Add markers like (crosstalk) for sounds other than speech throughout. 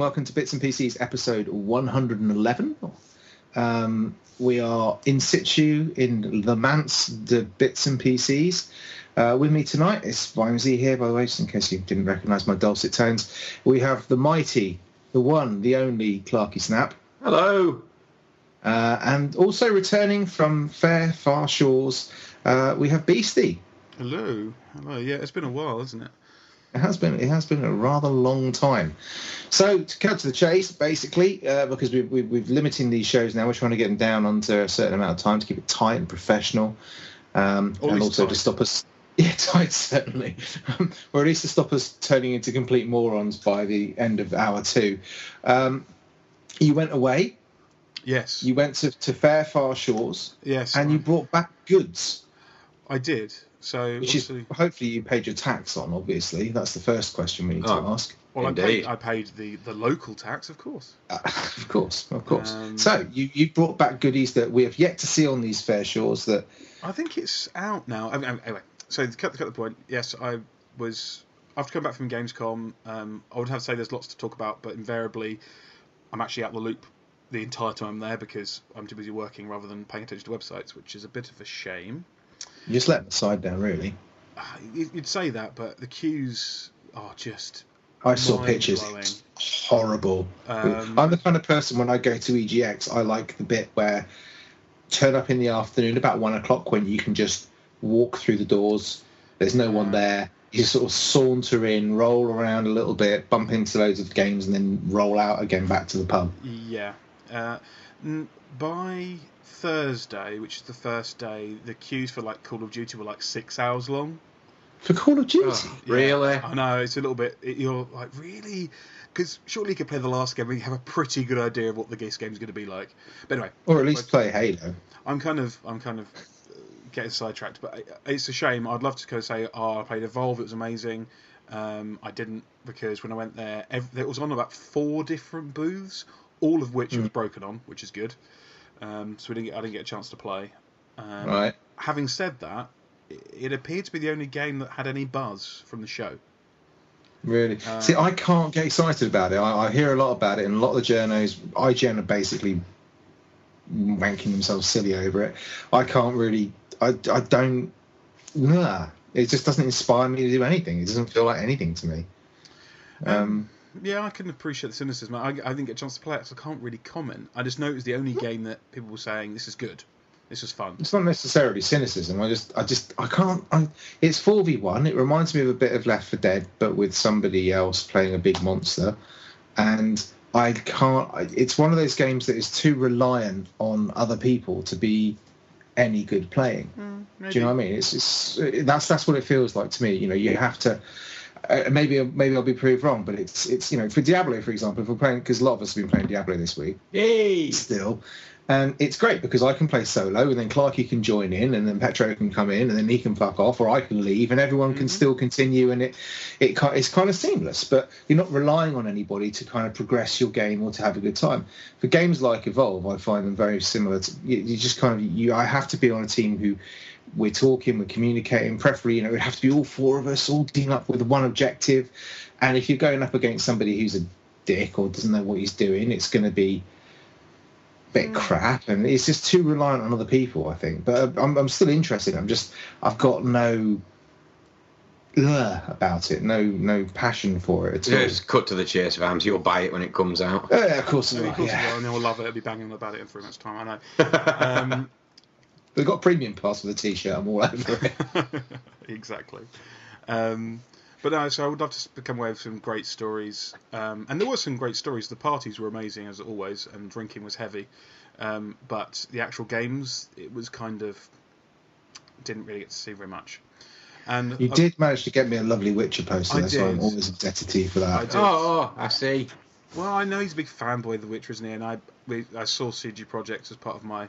welcome to Bits and PCs episode 111. Um, we are in situ in the Manse de Bits and PCs. Uh, with me tonight is Vimesy here, by the way, just in case you didn't recognise my dulcet tones. We have the mighty, the one, the only Clarky Snap. Hello. Uh, and also returning from fair, far shores, uh, we have Beastie. Hello. Hello. Yeah, it's been a while, hasn't it? It has been. It has been a rather long time. So to cut to the chase, basically, uh, because we, we, we're limiting these shows now, we're trying to get them down onto a certain amount of time to keep it tight and professional, um, and also tight. to stop us. (laughs) Yeah, tight certainly, um, or at least to stop us turning into complete morons by the end of hour two. Um, you went away. Yes. You went to, to fair far shores, yes. and you brought back goods, I did. So which is hopefully you paid your tax on. Obviously, that's the first question we need to Oh. ask. well, I paid, Indeed. I paid the, the local tax, of course. Uh, (laughs) of course, of course. Um, so you, you brought back goodies that we have yet to see on these fair shores. That I think it's out now. I mean, anyway, so to cut, to cut the point, yes, I was after coming back from Gamescom. Um, I would have to say there's lots to talk about, but invariably, I'm actually out the loop the entire time I'm there because I'm too busy working rather than paying attention to websites, which is a bit of a shame. You just let the side down, really. (sighs) You- You'd say that, but the queues are just I saw pictures. mind-blowing. Horrible. Um, I'm the kind of person when I go to EGX, I like the bit where turn up in the afternoon about one o'clock when you can just walk through the doors. There's no one there. You sort of saunter in, roll around a little bit, bump into loads of games, and then roll out again back to the pub. Yeah. Uh, by Thursday, which is the first day, the queues for like Call of Duty were like six hours long. For Call of Duty. Oh, Yeah. really? I know it's a little bit. It, you're like really, because surely you could play the last game and you have a pretty good idea of what the this game's going to be like. But anyway, Or at least play Halo. I'm kind of I'm kind of uh, getting sidetracked, but it's a shame. I'd love to go say, oh, I played Evolve. It was amazing. Um, I didn't because when I went there, ev- it was on about four different booths, all of which it was broken on, which is good. Um, so we didn't get, I didn't get a chance to play. Um, Right. Having said that, it, it appeared to be the only game that had any buzz from the show. Really? Uh, See, I can't get excited about it. I, I hear a lot about it, and a lot of the journos, IGN are basically wanking themselves silly over it. I can't really. I, I don't. Nah. It just doesn't inspire me to do anything. It doesn't feel like anything to me. Um, Yeah, I can appreciate the cynicism. I, I didn't get a chance to play it, so I can't really comment. I just know it was the only game that people were saying this is good, this is fun. it's not necessarily cynicism. I just, I just, I can't. I, it's four v one. It reminds me of a bit of Left 4 Dead, but with somebody else playing a big monster, and I can't. I- It's one of those games that is too reliant on other people to be any good playing. Mm, Do you know what I mean? It's, it's that's that's what it feels like to me. You know, you have to. Uh, maybe maybe I'll be proved wrong, but it's it's you know for Diablo for example, if we're playing because a lot of us have been playing Diablo this week Yay! still, and it's great because I can play solo and then Clarky can join in and then Petro can come in and then he can fuck off or I can leave and everyone can still continue and it it it's kind of seamless. But you're not relying on anybody to kind of progress your game or to have a good time. For games like Evolve, I find them very similar. To, you, you just kind of you I have to be on a team who we're talking, we're communicating. Preferably, you know, it would have to be all four of us all team up with one objective. And if you're going up against somebody who's a dick or doesn't know what he's doing, it's going to be a bit hmm. crap, and it's just too reliant on other people. I think, but uh, I'm, I'm still interested. I'm just, I've got no ugh about it, no no passion for it at all. Just cut to the chase, Vams. You'll buy it when it comes out. Yeah, of course, I I mean, of course, yeah. yeah. and they'll love it. I'll be banging about it in three months' time. I know. (laughs) Um, We've got premium pass for the t-shirt. I'm all over it. (laughs) exactly. Um, but no, so I would love to come away with some great stories. Um, and there were some great stories. The parties were amazing as always, and drinking was heavy. Um, but the actual games, it was kind of didn't really get to see very much. And You I- did manage to get me a lovely Witcher poster, I though, so I'm always indebted to you for that. I did. Oh, oh, I see. Well, I know he's a big fanboy of The Witcher, isn't he? And I, we, I saw CG Projects as part of my,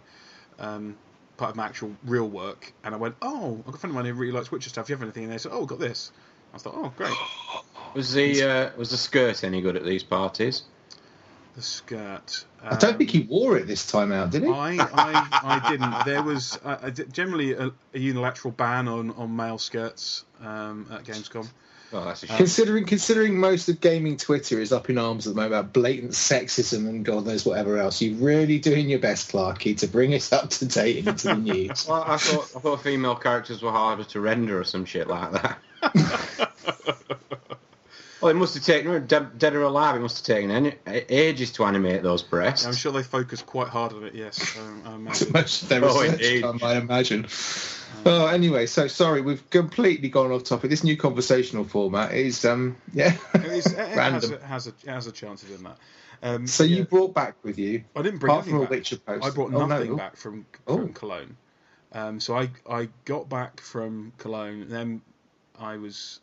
um, part of my actual real work, and I went, oh, I've got a friend of mine who really likes Witcher stuff. Do you have anything? And they said, oh, I've got this. I thought, oh, great. (laughs) Was the uh, was the skirt any good at these parties? The skirt. I don't um, think he wore it this time out, did he? I, I, I didn't. There was uh, a- generally a, a unilateral ban on, on male skirts um, at Gamescom. Oh, that's a shame. Considering considering most of gaming Twitter is up in arms at the moment about blatant sexism and God knows whatever else, you're really doing your best, Clarky, to bring us up to date into the (laughs) news. Well, I thought I thought female characters were harder to render or some shit like that. (laughs) (laughs) well, it must have taken dead, or alive. It must have taken ages to animate those breasts. I'm sure they focus quite hard on it. Yes, um, I (laughs) imagine. most of their Oh, research time, I imagine. Oh, anyway, so sorry, we've completely gone off topic. This new conversational format is, um, yeah, (laughs) It, is, it, has, a, has, a, it has a chance of doing that. Um, So yeah. you brought back with you, I didn't bring apart from a back. Witcher post. I brought Oh, nothing no. back from Oh. from Cologne. Um, so I I got back from Cologne, and then I was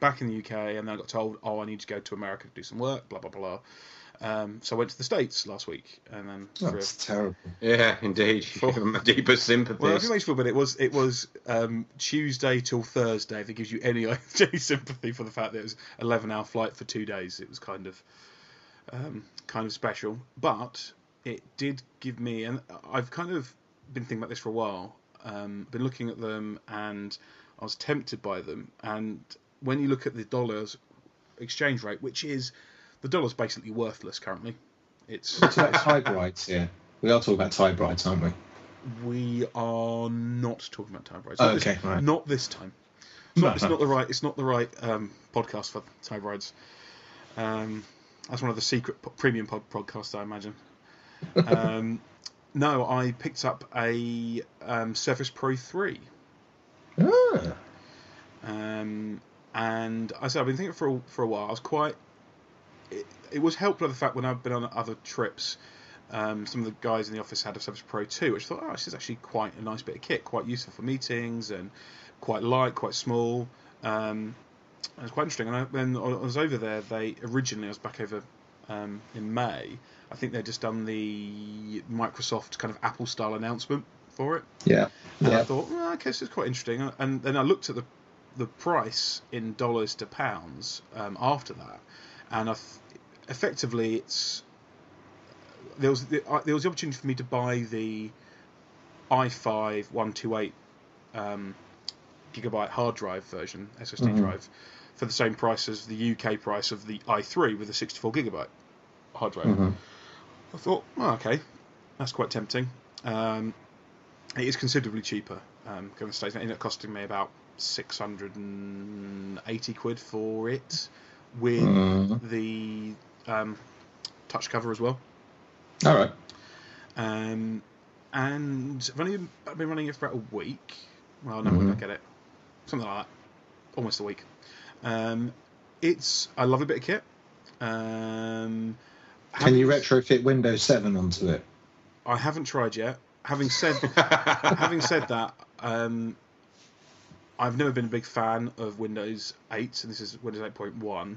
back in the UK, and then I got told, oh, I need to go to America to do some work, blah blah blah. Um, so I went to the States last week, and then for a- That's terrible. Yeah, indeed. (laughs) My deepest sympathies. well, if it makes you feel better, it was it was um, Tuesday till Thursday. If it gives you any (laughs) any sympathy for the fact that it was eleven hour flight for two days, it was kind of um, kind of special. But it did give me, and I've kind of been thinking about this for a while. Um, been looking at them, and I was tempted by them. And when you look at the dollars exchange rate, which is the dollar's basically worthless currently. It's It's about hybrids here. We are talking about hybrids, aren't we? We are not talking about brides. Oh, Not this- okay, right. Not this time. It's not, it's No. not the right. It's not the right um, podcast for brides. Um, that's one of the secret po- premium pod- podcasts, I imagine. Um, (laughs) no, I picked up a um, Surface Pro three, Ah, um, and I said I've been thinking for a, for a while. I was quite. It, it was helped by the fact when I've been on other trips. Um, some of the guys in the office had a Surface Pro 2, which I thought, oh, this is actually quite a nice bit of kit, quite useful for meetings and quite light, quite small. Um, it was quite interesting. And I, when I was over there, they originally, I was back over um, in May, I think they'd just done the Microsoft kind of Apple style announcement for it. yeah. And I thought, well, okay, this is quite interesting. And then I looked at the the price in dollars to pounds um, after that, and th- effectively it's there was the, uh, there was the opportunity for me to buy the i5 128 um, gigabyte hard drive version SSD Mhm. drive for the same price as the UK price of the i3 with a 64 gigabyte hard drive. Mhm. I thought, oh, okay, that's quite tempting. Um, it is considerably cheaper. Um, going to States, it ended up costing me about six hundred and eighty quid for it, with Mhm. the um, touch cover as well. All right. Um, and I've only been, I've been running it for about a week. Well, no, Mhm. when I get it? Something like that. Almost a week. Um, it's I love a lovely bit of kit. Um, Can you retrofit Windows 7 onto it? I haven't tried yet. Having said (laughs) having said that, um, I've never been a big fan of Windows 8, and this is Windows 8.1.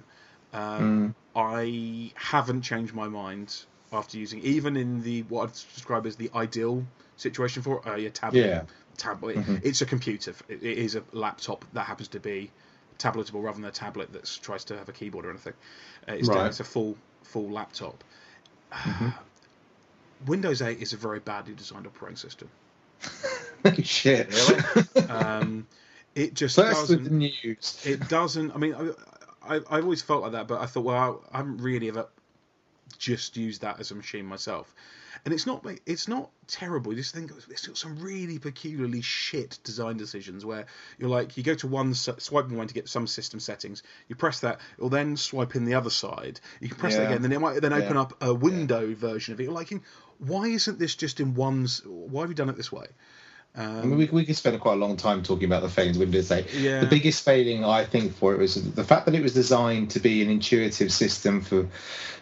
Um, Mm. I haven't changed my mind after using, even in the what I'd describe as the ideal situation for uh, your tablet. Yeah. Tablet. Mhm. It's a computer. It, it is a laptop that happens to be tabletable rather than a tablet that tries to have a keyboard or anything. Uh, it's, Right. it's a full full laptop. Mhm. (sighs) Windows 8 is a very badly designed operating system. (laughs) Shit. Really? (laughs) Um, it just First with the doesn't. news. It doesn't. I mean, I, I I've always felt like that, but I thought, well, I haven't really ever just used that as a machine myself. And it's not it's not terrible. You just think it's got some really peculiarly shit design decisions where you're like you go to one s- swipe in one to get some system settings. You press that, it'll then swipe in the other side. You can press that again, then it might then open Yeah. up a window version of it. You're like, why isn't this just in one? Why have you done it this way? Um, I mean, we, we could spend quite a long time talking about the failings of Windows 8. Yeah. The biggest failing, I think, for it was the fact that it was designed to be an intuitive system for,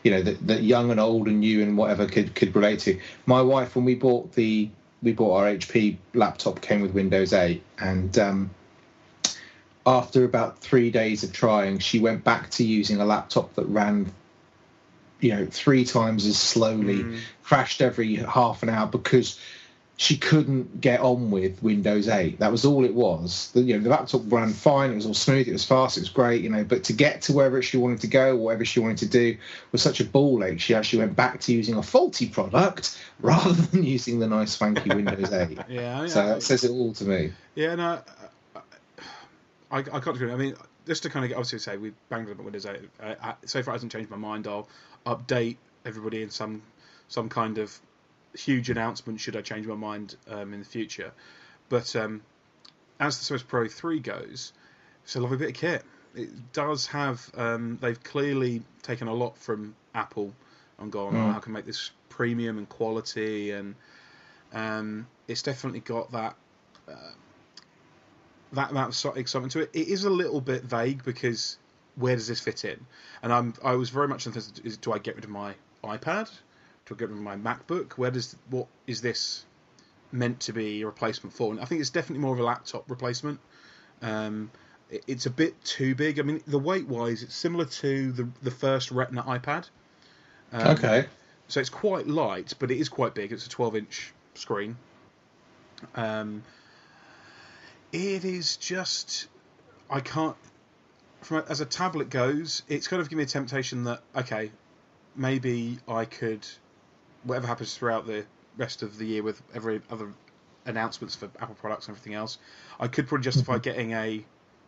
you know, that, that young and old and new and whatever could could relate to. My wife, when we bought the we bought our HP laptop, came with Windows 8, and um, after about three days of trying, she went back to using a laptop that ran, you know, three times as slowly, Mm. crashed every half an hour because she couldn't get on with Windows 8. That was all it was. The, you know, the laptop ran fine. It was all smooth. It was fast. It was great. You know, but to get to wherever she wanted to go, whatever she wanted to do, was such a ball ache. She actually went back to using a faulty product (laughs) rather than using the nice funky Windows 8. (laughs) yeah, I- So I- that says it all to me. Yeah, no, I, I, I can't agree. I mean, just to kind of get obviously say we banged on about Windows 8. Uh, uh, so far, it hasn't changed my mind. I'll update everybody in some some kind of huge announcement should I change my mind um, in the future. But um, as the Surface Pro 3 goes, it's a lovely bit of kit. It does have. Um, they've clearly taken a lot from Apple and gone, Mm. oh, how can make this premium and quality, and um, it's definitely got that. Uh, that of excitement to it. It is a little bit vague because where does this fit in? And I'm I was very much interested. Is do I get rid of my iPad? Do I get rid of my MacBook? Where does what is this meant to be a replacement for? And I think it's definitely more of a laptop replacement. Um, it- it's a bit too big. I mean, the weight wise, it's similar to the the first Retina iPad. Um, Okay. so it's quite light, but it is quite big. It's a 12 inch screen. Um, it is just, I can't, from a, as a tablet goes, it's kind of given me a temptation that, okay, maybe I could, whatever happens throughout the rest of the year with every other announcements for Apple products and everything else, I could probably justify getting a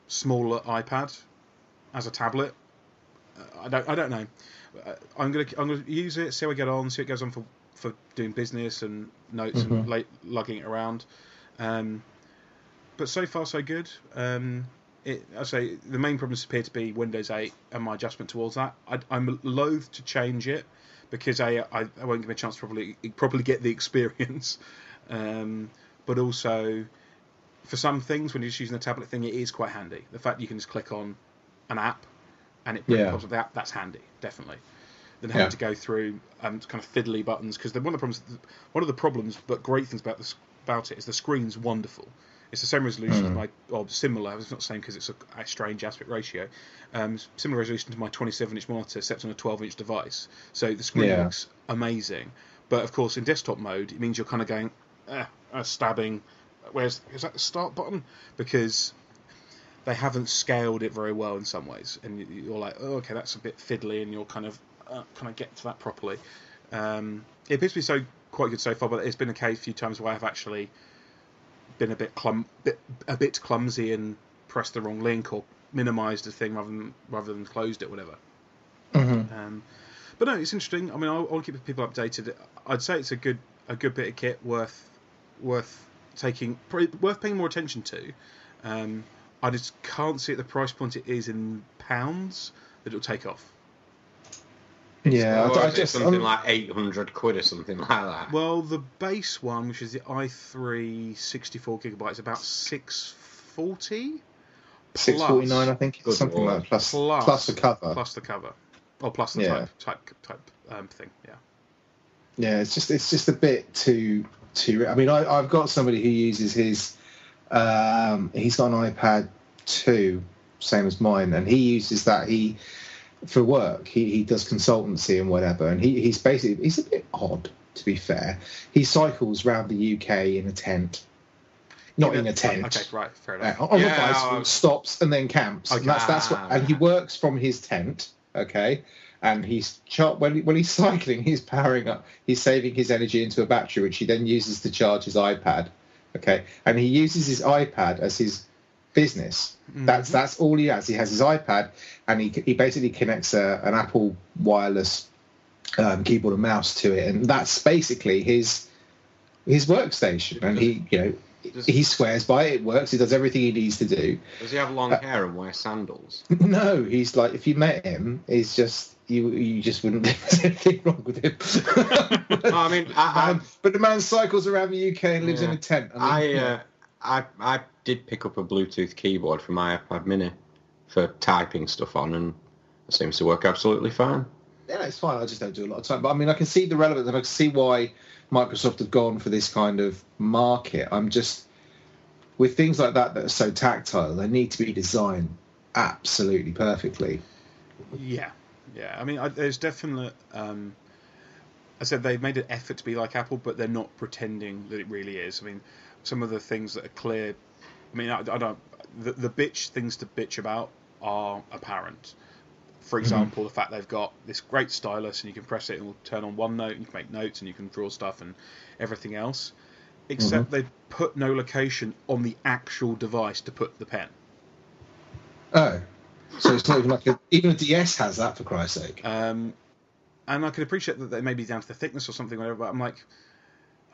smaller iPad as a tablet. Uh, I don't, I don't know. Uh, I'm gonna, I'm gonna use it, see how I get on, see it goes on for, for doing business and notes and Mhm. like lugging it around. Um, but so far so good. Um, it, I say the main problems appear to be Windows 8 and my adjustment towards that. I, I'm loath to change it because I, I, I won't give me a chance to probably properly get the experience. Um, but also, for some things, when you're just using a tablet thing, it is quite handy. The fact you can just click on an app and it Yeah. pops up the app, that's handy, definitely. Than having Yeah. to go through um, kind of fiddly buttons because one of the problems, one of the problems, but great things about this about it is the screen's wonderful. It's the same resolution as Mm. my, or similar. It's not the same because it's a, a strange aspect ratio. Um, similar resolution to my 27-inch monitor, except on a 12-inch device. So the screen Yeah. looks amazing. But of course, in desktop mode, it means you're kind of going, eh, uh, stabbing. Where's is that the start button? Because they haven't scaled it very well in some ways, and you- you're like, oh, okay, that's a bit fiddly, and you're kind of uh, kind of get to that properly. Um, it appears to be so quite good so far, but it's been a case a few times where I've actually been a bit clum bit, a bit clumsy and pressed the wrong link or minimised the thing rather than rather than closed it, whatever. Mhm. Um, but no, it's interesting. I mean, I'll, I'll keep people updated. I'd say it's a good a good bit of kit worth worth taking worth paying more attention to. Um, I just can't see at the price point it is in pounds that it'll take off. Yeah, Or I, I just something I'm- like 800 quid or something like that. Well, the base one, which is the i3 64 gigabytes, about 640 six forty nine, I think, something lord. like plus Plus- plus the cover. plus the cover, or plus the Yeah. type type type um, thing. Yeah. Yeah, it's just it's just a bit too too. I mean, I, I've got somebody who uses his. Um, he's got an iPad two, same as mine, and he uses that. He for work. He he does consultancy and whatever, and he, he's basically he's a bit odd to be fair. He cycles around the UK in a tent, not in a tent. Okay, right, fair Uh, enough. on Yeah, a bicycle, I- stops and then camps. Okay. And that's that's what, and he works from his tent. Okay, and he's char- when he, when he's (laughs) cycling, he's powering up. He's saving his energy into a battery, which he then uses to charge his iPad. Okay, and he uses his iPad as his business. That's that's all he has. He has his iPad, and he he basically connects a, an Apple wireless um, keyboard and mouse to it, and that's basically his his workstation. And he you know Does- he swears by it. It works. He does everything he needs to do. Does he have long hair and wear sandals? (laughs) No, he's like if you met him, he's just you you just wouldn't (laughs) think there's anything wrong with him. (laughs) I mean, I, Um, but the man cycles around the UK and lives in a tent. I, I, mean, uh, I, I did pick up a Bluetooth keyboard for my iPad Mini for typing stuff on, and it seems to work absolutely fine. yeah, it's fine. I just don't do a lot of time. But I mean, I can see the relevance and I can see why Microsoft have gone for this kind of market. I'm just with things like that that are so tactile, they need to be designed absolutely perfectly. Yeah, yeah. I mean, I, there's definitely. Um, I said they've made an effort to be like Apple, but they're not pretending that it really is. I mean, some of the things that are clear. I mean, I, I don't. The, the bitch things to bitch about are apparent. For example, the fact they've got this great stylus and you can press it and it will turn on OneNote and you can make notes and you can draw stuff and everything else. Except they put no location on the actual device to put the pen. Oh, So it's not even like a, even a DS has that for Christ's sake. Um, and I could appreciate that they may be down to the thickness or something, whatever. But I'm like, "Oh,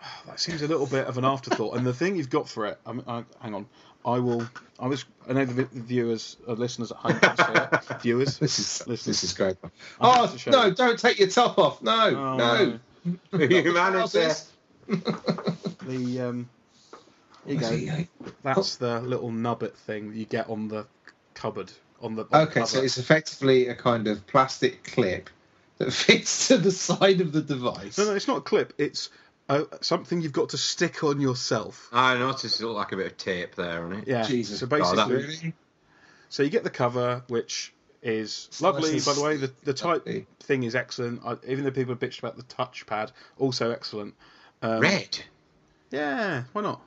(sighs) that seems a little bit of an afterthought. And the thing you've got for it, I'm, I, hang on, I will. I was. I know the viewers, uh, listeners at home, can see it. (laughs) viewers. This is Listen. this is great. I'll Oh no! you. Don't take your top off. No, Oh, no. (laughs) Humanity. The um, here you go. That's the little nubbit thing that you get on the cupboard on the. On the Okay, so it's effectively a kind of plastic clip that (laughs) fits to the side of the device. No, no, it's not a clip. It's uh, something you've got to stick on yourself. I noticed it looked like a bit of tape there on it. Yeah. Jesus So basically, that really? so you get the cover, which is It's lovely. nice By the way, the the type stuffy. thing is excellent. I, even though people have bitched about the touchpad, also excellent. Um, Red. Yeah, why not?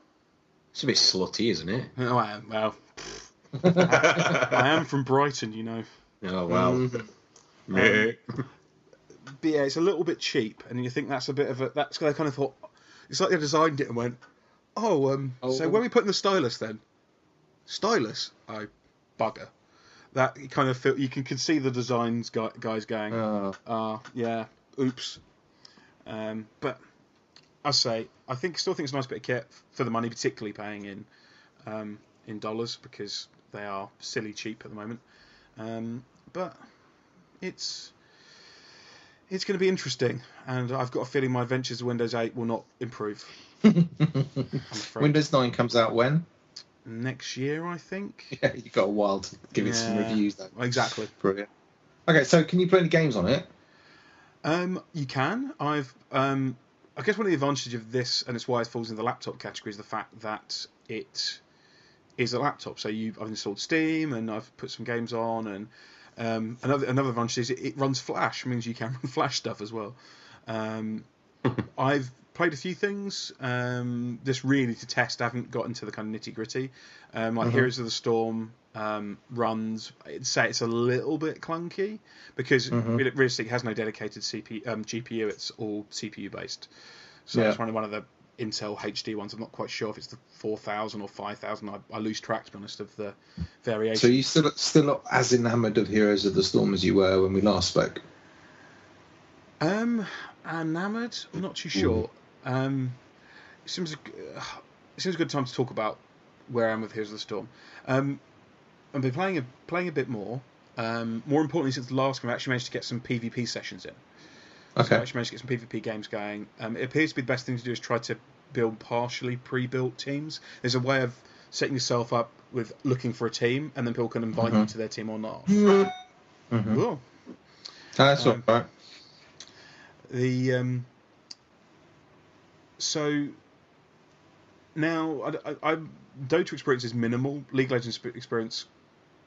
It's a bit slutty, isn't it? (laughs) Oh, I am. Well, (laughs) I am from Brighton, you know. Oh well. (laughs) Mhm. Meh. Yeah, it's a little bit cheap, and you think that's a bit of a. That's they kind of thought. It's like they designed it and went, oh, um, so Oh. when we put in the stylus then, stylus, I bugger. That you kind of feel you can, can see the designs guys going, Oh, ah, yeah, oops. Um, but I say, I think still think it's a nice bit of kit for the money, particularly paying in um, in dollars because they are silly cheap at the moment. Um, but it's it's going to be interesting, and I've got a feeling my adventures of Windows 8 will not improve. (laughs) Windows 9 comes out when? next year, I think. (laughs) Yeah, you've got a while to give it some reviews. Though. Exactly. Brilliant. Okay, so can you play any games on it? Um, you can. I've. Um, I guess one of the advantages of this, and it's why it falls in the laptop category, is the fact that it is a laptop. So you, I've installed Steam and I've put some games on, and um, another another advantage is it, it runs Flash, means you can (laughs) run Flash stuff as well. Um, (laughs) I've played a few things, um, just really to test. I haven't got into the kind of nitty gritty. Um, like Mhm. Heroes of the Storm um, runs. I'd say it's a little bit clunky because Mhm. real- realistically it has no dedicated CP, um, GPU. It's all CPU based. So Yeah. it's one of one of the Intel HD ones. I'm not quite sure if it's the 4000 or 5000. I, I lose track, to be honest, of the variation. So you still still not as enamoured of Heroes of the Storm as you were when we last spoke? Um, enamoured? I'm not too sure. Um, it seems a, uh, it seems a good time to talk about where I am with Heroes of the Storm. Um, I've been playing a playing a bit more. Um, more importantly, since the last game, I actually managed to get some PvP sessions in. So I Okay. actually managed to get some PvP games going. Um, it appears to be the best thing to do is try to build partially pre-built teams. There's a way of setting yourself up with looking for a team, and then people can invite you Mhm. to their team or not. Mhm. Cool. That's Um, all right. The um, so now I, I, I Dota experience is minimal. League of Legends experience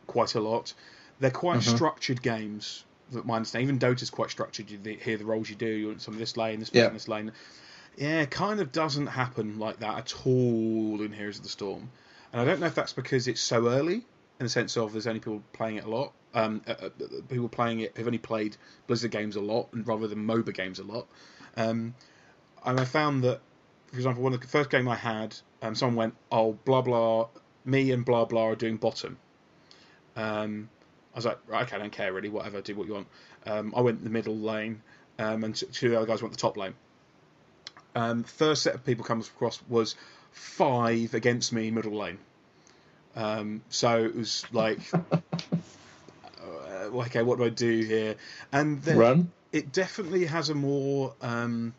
quite a lot. They're quite Mhm. structured games. That my understanding. Even Dota's quite structured. You hear the roles you do. You're in some of this lane, this Yeah. lane, this lane. Yeah, it kind of doesn't happen like that at all in Heroes of the Storm. And I don't know if that's because it's so early, in the sense of there's only people playing it a lot. Um, uh, uh, people playing it who've only played Blizzard games a lot, and rather than MOBA games a lot. Um, and I found that, for example, one of the first game I had, um, someone went, "Oh, blah blah, me and blah blah are doing bottom." Um, I was like, right, okay, I don't care really, whatever, do what you want. Um, I went the middle lane, um, and two of the other guys went the top lane. Um, first set of people comes across was five against me middle lane. Um, so it was like, (laughs) uh, okay, what do I do here? And then Run. it definitely has a more um,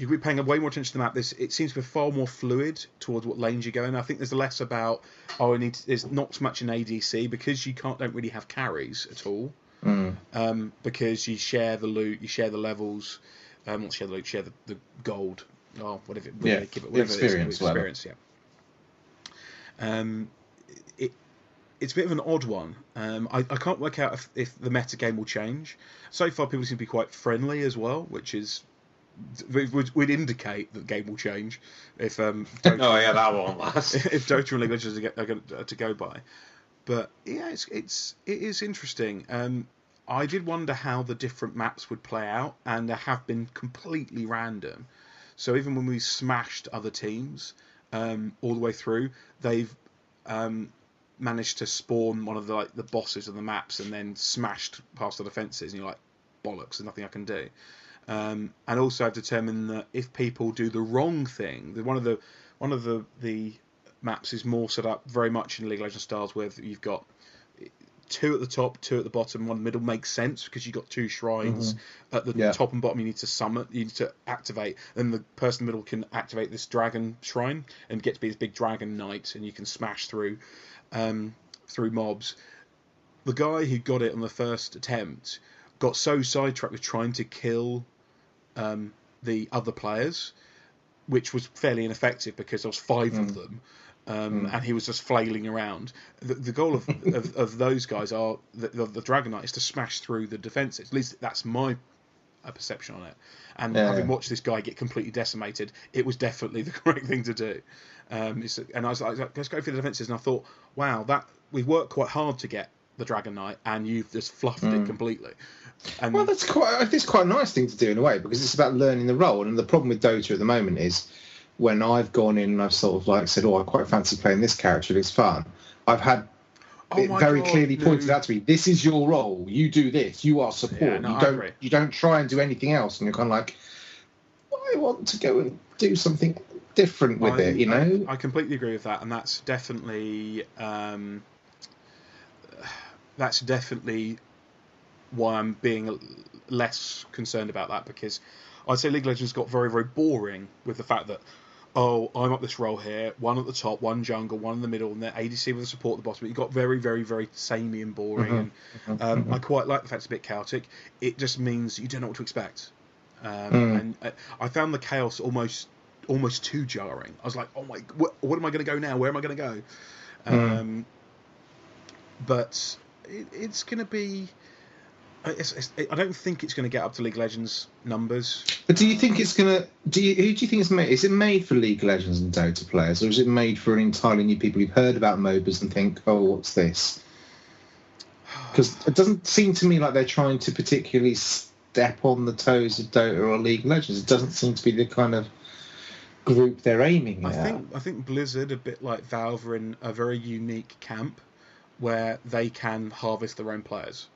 you'll be paying way more attention to the map. This it seems to be far more fluid towards what lanes you go in. I think there's less about oh, I need to, there's not so much an ADC because you can't don't really have carries at all. Mm. Um, because you share the loot, you share the levels, um, not share the loot, share the, the gold, or whatever, whatever Yeah, keep it, whatever it is, experience, experience, yeah. Um, it it's a bit of an odd one. Um, I, I can't work out if, if the meta game will change. So far, people seem to be quite friendly as well, which is would, would indicate that the game will change if um (laughs) Dota, Oh yeah, that won't (laughs) last. if Dota and League of Legends are, get- are going to go by. But yeah, it's it's it is interesting. Um, I did wonder how the different maps would play out, and they have been completely random. So even when we smashed other teams um, all the way through, they've um, managed to spawn one of the like the bosses of the maps and then smashed past the defences, and you're like, bollocks, there's nothing I can do. Um, and also, I've determined that if people do the wrong thing, one of the one of the the maps is more set up very much in League of Legends styles, where you've got two at the top, two at the bottom, one in the middle makes sense because you've got two shrines at the Yeah. top and bottom. You need to summon, you need to activate, and the person in the middle can activate this dragon shrine and get to be this big dragon knight, and you can smash through um, through mobs. The guy who got it on the first attempt got so sidetracked with trying to kill um, the other players, which was fairly ineffective because there was five of them, um, and he was just flailing around. The, the goal of, (laughs) of, of those guys are the, the, the Dragon Knight is to smash through the defences. At least that's my perception on it. And Yeah, having yeah. watched this guy get completely decimated, it was definitely (laughs) the correct thing to do. Um, and I was like, let's go through the defences, and I thought, wow, that we've worked quite hard to get the Dragon Knight, and you've just fluffed it completely. And Well, that's quite. I think it's quite a nice thing to do in a way because it's about learning the role. And the problem with Dota at the moment is when I've gone in and I've sort of like said, "Oh, I quite fancy playing this character. It's fun." I've had Oh it very God, clearly pointed out to me, "This is your role. You do this. You are support. Yeah, no, you don't. You don't try and do anything else." And you're kind of like, "I want to go and do something different with I- it." You know? I, I completely agree with that, and that's definitely um, that's definitely why I'm being less concerned about that because I'd say League of Legends got very very boring with the fact that oh I'm up this role here, one at the top, one jungle, one in the middle, and then ADC with the support at the bottom. It got very very very samey and boring, and um, I quite like the fact it's a bit chaotic. It just means you don't know what to expect, um, and I, I found the chaos almost almost too jarring. I was like, oh my, what, what am I going to go now? Where am I going to go? Um, but it, it's going to be. It's, it's, I don't think it's going to get up to League Legends numbers. But do you think it's gonna? Do you? Who do you think it's made? Is it made for League Legends and Dota players, or is it made for an entirely new people who've heard about MOBAs and think, "Oh, what's this"? Because it doesn't seem to me like they're trying to particularly step on the toes of Dota or League of Legends. It doesn't seem to be the kind of group they're aiming I at. think I think Blizzard, a bit like Valve, are in a very unique camp where they can harvest their own players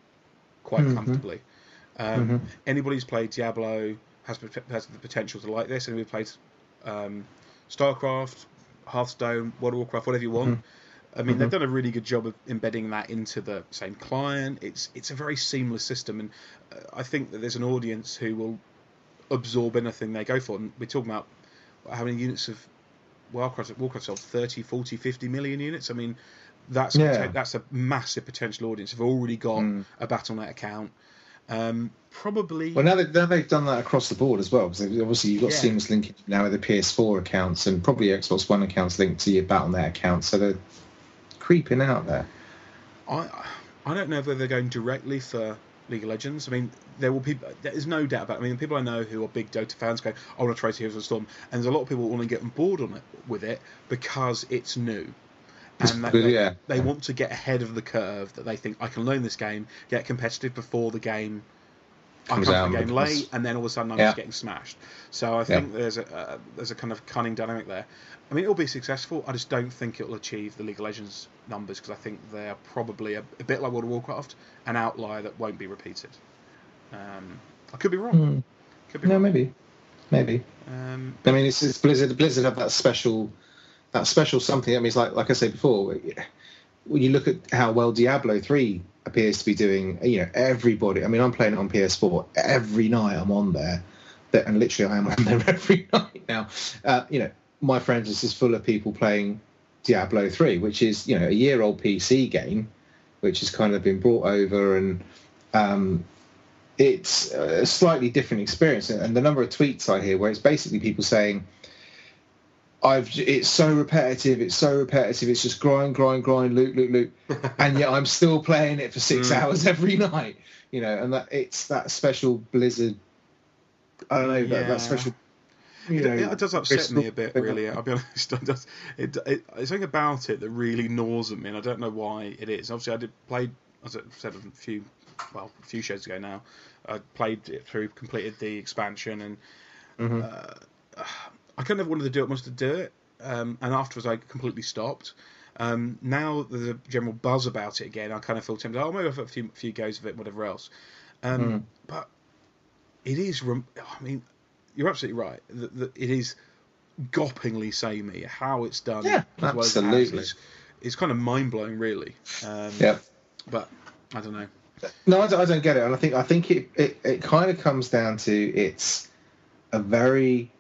quite Mhm. comfortably. Um, Mhm. Anybody who's played Diablo has has the potential to like this. Anybody who played um, StarCraft, Hearthstone, World of Warcraft, whatever you want. I mean, they've done a really good job of embedding that into the same client. It's it's a very seamless system, and uh, I think that there's an audience who will absorb anything they go for. And we're talking about how many units of Warcraft Warcraft sold 30, 40, 50 million units. I mean, that's Yeah. that's a massive potential audience. They've already got Mm. a Battle.net account. Um, probably. Well, now, they, now they've done that across the board as well, because obviously you've got Yeah. seamless linking now with the PS4 accounts and probably Xbox One accounts linked to your Battle.net account, so they're creeping out there. I I don't know whether they're going directly for League of Legends. I mean, there will be there is no doubt about. It. I mean, the people I know who are big Dota fans go, "I want to try Heroes of the Storm," and there's a lot of people want to get on board on it with it because it's new. And that, they, Yeah. they want to get ahead of the curve. That they think I can learn this game, get competitive before the game. I Comes come to out the game late, and then all of a sudden I'm Yeah. just getting smashed. So I think there's a uh, there's a kind of cunning dynamic there. I mean, it'll be successful. I just don't think it'll achieve the League of Legends numbers because I think they're probably a, a bit like World of Warcraft, an outlier that won't be repeated. Um, I could be wrong. Hmm. Could be No, wrong. maybe, maybe. Um, I mean, it's, it's Blizzard. Blizzard have that special, that special something. I mean, it's like like I said before, when you look at how well Diablo three appears to be doing, you know, everybody. I mean, I'm playing it on PS4 every night. I'm on there, That- and literally I am (laughs) on there every night now. Uh, you know, my friends list is full of people playing Diablo three, which is you know a year old PC game, which has kind of been brought over and. Um, it's a slightly different experience, and the number of tweets I hear where it's basically people saying, "I've it's so repetitive, it's so repetitive, it's just grind, grind, grind, loot, loot, loot," (laughs) and yet I'm still playing it for six Mm. hours (laughs) every night, you know, and that it's that special Blizzard. I don't know that, Yeah. that special. You it, know, it does upset crystal me a bit, really. I'll be (laughs) honest. It does. It, it, it's something about it that really gnaws at me, and I don't know why it is. Obviously, I did play, as I said a few, well, a few shows ago now. I played it through, completed the expansion, and Mhm. uh, I kind of wanted to do it, wanted to do it, um, and afterwards I completely stopped. Um, now there's a general buzz about it again. I kind of feel tempted. Oh, maybe I've a few, few goes of it, whatever else. Um, Mm. But it is. I mean, you're absolutely right. The, the, it is goppingly samey how it's done. Yeah, as well as it has absolutely. is, is kind of mind blowing, really. Um, Yeah. But I don't know. No, I don't, I don't get it, and I think I think it, it, it kind of comes down to it's a very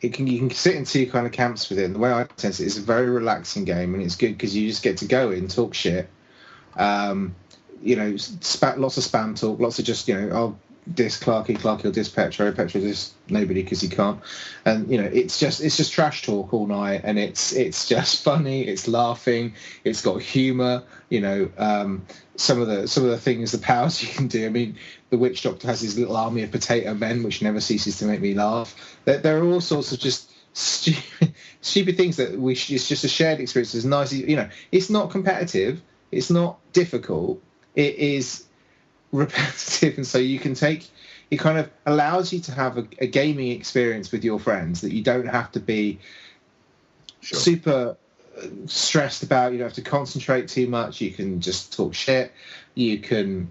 it can you can sit in two kind of camps with it. And the way I sense it is a very relaxing game, and it's good because you just get to go in, talk shit, um, you know, lots of spam talk, lots of just you know, I'll diss Clarky, Clarky will diss Petro, Petro diss nobody because he can't, and you know, it's just it's just trash talk all night, and it's it's just (laughs) funny, it's laughing, it's got humour, you know. Um, some of the some of the things, the powers (laughs) you can do. I mean, the witch doctor has his little army of potato men, which never ceases to make me laugh. There, there are all sorts of just stupid, (laughs) stupid things that we. It's just a shared experience. It's nice, you know. It's not competitive. It's not difficult. It is repetitive, and so you can take. It kind of allows you to have a, a gaming experience with your friends that you don't have to be Sure. super uh, stressed about. You don't have to concentrate too much. You can just talk shit. You can,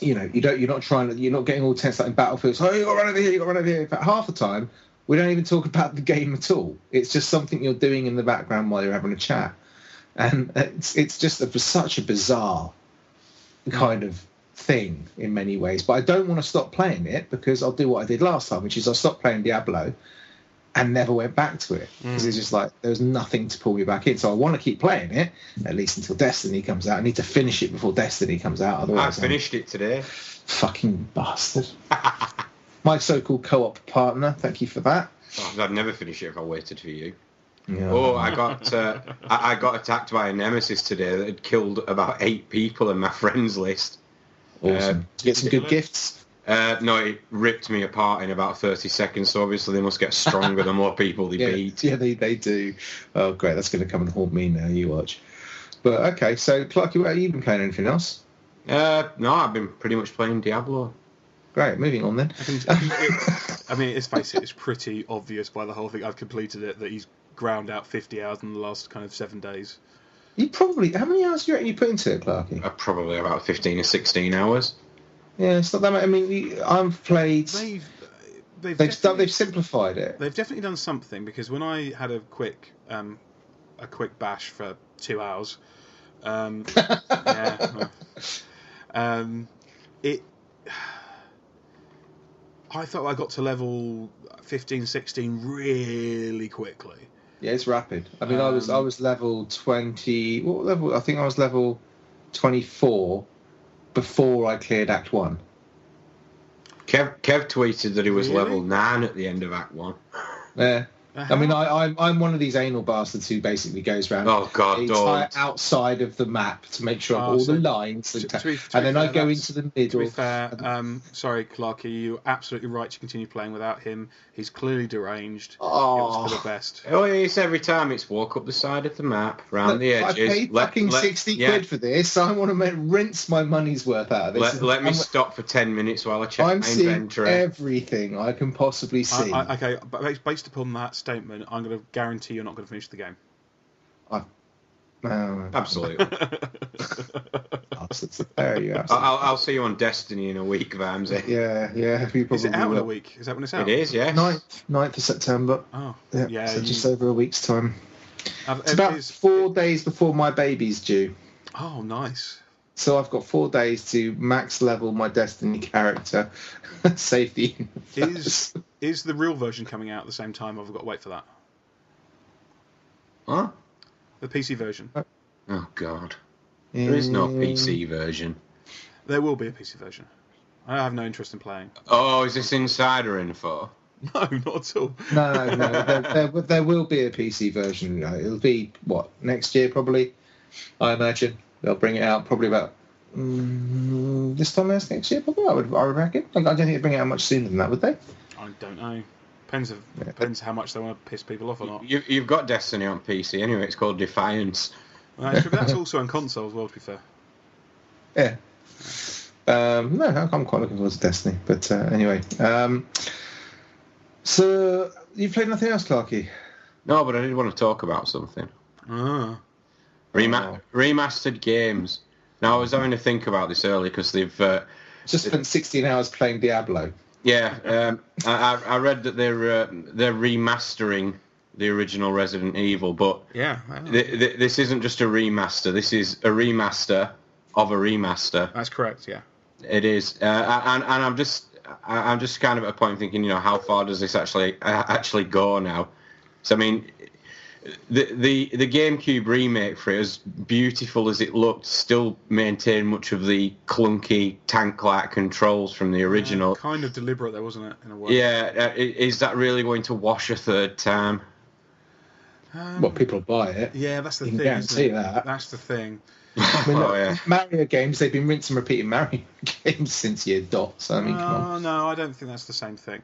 you know, you don't. You're not trying to. You're not getting all tense like in battlefields. Oh, you got to run over here. You got to run over here. In fact, half the time we don't even talk about the game at all. It's just something you're doing in the background while you're having a chat, and it's it's just a, such a bizarre kind of thing in many ways. But I don't want to stop playing it because I'll do what I did last time, which is I'll stop playing Diablo and never went back to it because it's just like there was nothing to pull me back in. So I want to keep playing it at least until Destiny comes out. I need to finish it before Destiny comes out. I Otherwise, I'm finished it today. fucking bastard. (laughs) My so-called co-op partner. Thank you for that. Oh, I'd never finish it if I waited for you. Yeah. Oh, I got uh, I, I got attacked by a nemesis today that had killed about eight people in my friends list. Awesome. uh, Get some good gifts. Uh, no, it ripped me apart in about 30 seconds, so obviously they must get stronger the more people they (laughs) Yeah, beat. yeah, they, they do. Oh, great. That's going to come and haunt me now. You watch. But okay, so Clarky, what have you been playing? Anything else? Uh, no, I've been pretty much playing Diablo. Great. Moving on then. I, think, it, I mean, let's face it, it's pretty obvious by the whole thing. I've completed it that he's ground out 50 hours in the last kind of seven days. You probably how many hours do you reckon you put into it, Clarky? Uh, probably about 15 or 16 hours. Yeah, it's not that much. I mean, I've played. They've they've They've done, they've simplified it. they've definitely done something because when I had a quick um, a quick bash for two hours, um, (laughs) yeah, um, it. I thought I got to level 15, 16 really quickly. Yeah, it's rapid. I mean, I was I Um, was level twenty. What level? I think I was level twenty four before I cleared Act One. Kev, Kev tweeted that he was Really? level 9 at the end of Act 1. Yeah. I mean. I, I'm I'm one of these anal bastards who basically goes around Oh, God, the entire don't. outside of the map to make sure Oh, all so- the lines, to- and, to be- to and be then I go into the middle. To middle. be fair, um, sorry, Clarky, you're absolutely right to continue playing without him. He's clearly deranged. It was for Oh, the best. Oh, it's every time it's walk up the side of the map, round the edges. I edges. paid let- fucking let- sixty yeah, quid for this. I want to make, rinse my money's worth out of this. Let, let me I'm, stop for 10 minutes while I check I'm my seeing inventory. everything I can possibly see. I, okay, but based- based upon that statement, I'm going to guarantee you're not going to finish the game. No, Absolutely. bastards. (laughs) There you are. I'll, I'll see you on Destiny in a week, Vamsy. Yeah, yeah. You probably Is it out in a week? Is that when it's out? It is, yes. 9th, 9th of September. Oh, Yeah, yeah. so you- just over a week's time. I've- It's about is- four days before my baby's due. Oh, nice. So I've got four days to max level my Destiny character. (laughs) Safety. Is is the real version coming out at the same time? I've got to wait for that. Huh? The PC version. Oh, God. There is no PC version. There will be a PC version. I have no interest in playing. Oh, is this insider info? (laughs) No, not at all. No, no, no. there, there, there will be a PC version. It'll be what next year probably. I imagine they'll bring it out probably about mm, this time next next year. Probably I would, I would reckon. I don't think they'd bring it out much sooner than that, would they? I don't know. Depends if, Yeah. depends how much they want to piss people off or not. You, you've got Destiny on PC anyway. It's called Defiance. Well, actually, that's also on console as well. To be fair. Yeah. Um, no, I'm quite looking forward to Destiny. But uh, anyway, um, so you played nothing else, Clarky? No, but I did want to talk about something. Ah. Rema- Remastered games. Now I was having to think about this earlier because they've. Uh, Just spent 16 hours playing Diablo. Yeah, um, I, I read that they're uh, they're remastering the original Resident Evil, but Yeah, I know. th- th- this isn't just a remaster. This is a remaster of a remaster. that's correct. Yeah. It is, uh, and and I'm just I- I'm just kind of at a point thinking, you know, how far does this actually uh, actually go now? So I mean, the the the GameCube remake for it, as beautiful as it looked, still maintained much of the clunky tank-like controls from the original. Kind of deliberate, though, wasn't it? In a way. Yeah, uh, is that really going to wash a third time? Um, Well, people buy it. yeah, that's the You can thing. isn't guarantee that. That's the thing. (laughs) I mean, oh look, yeah. Mario games, they've been rinsing and repeating Mario (laughs) games since year dot. So, I mean, come on. Oh, no, I don't think that's the same thing.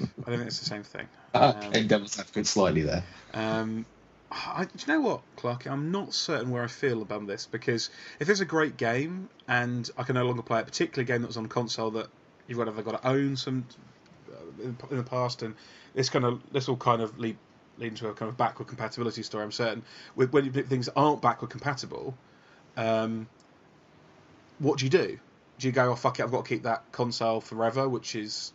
I don't think it's the same thing. (laughs) Okay, devil's advocate slightly there. Um, I, do you know what, Clark? I'm not certain where I feel about this because if it's a great game and I can no longer play it, particularly a game that was on console that you've got, got to own some uh, in, in the past, and this kind of this will kind of lead lead into a kind of backward compatibility story. I'm certain with when you things aren't backward compatible, um, what do you do? Do you go, oh fuck it, I've got to keep that console forever, which is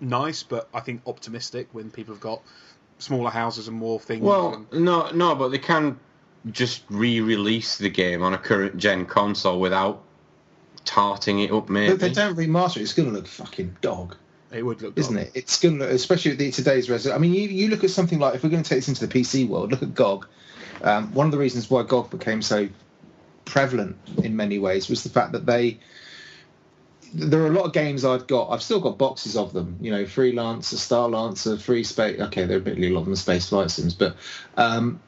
nice, but I think optimistic when people have got smaller houses and more things. Well, and- no, no, but they can just re-release the game on a current gen console without tarting it up, maybe. But they don't remaster it. It's going to look fucking dog, it would look, isn't dog. it? It's going to look, especially with the, today's Resident. I mean, you, you look at something like if we're going to take this into the PC world, look at GOG. Um, one of the reasons why GOG became so prevalent in many ways was the fact that they. There are a lot of games I've got. I've still got boxes of them. You know, Freelancer, Starlancer, Free Space. Okay, there are a admittedly a lot of them space flight sims, but um,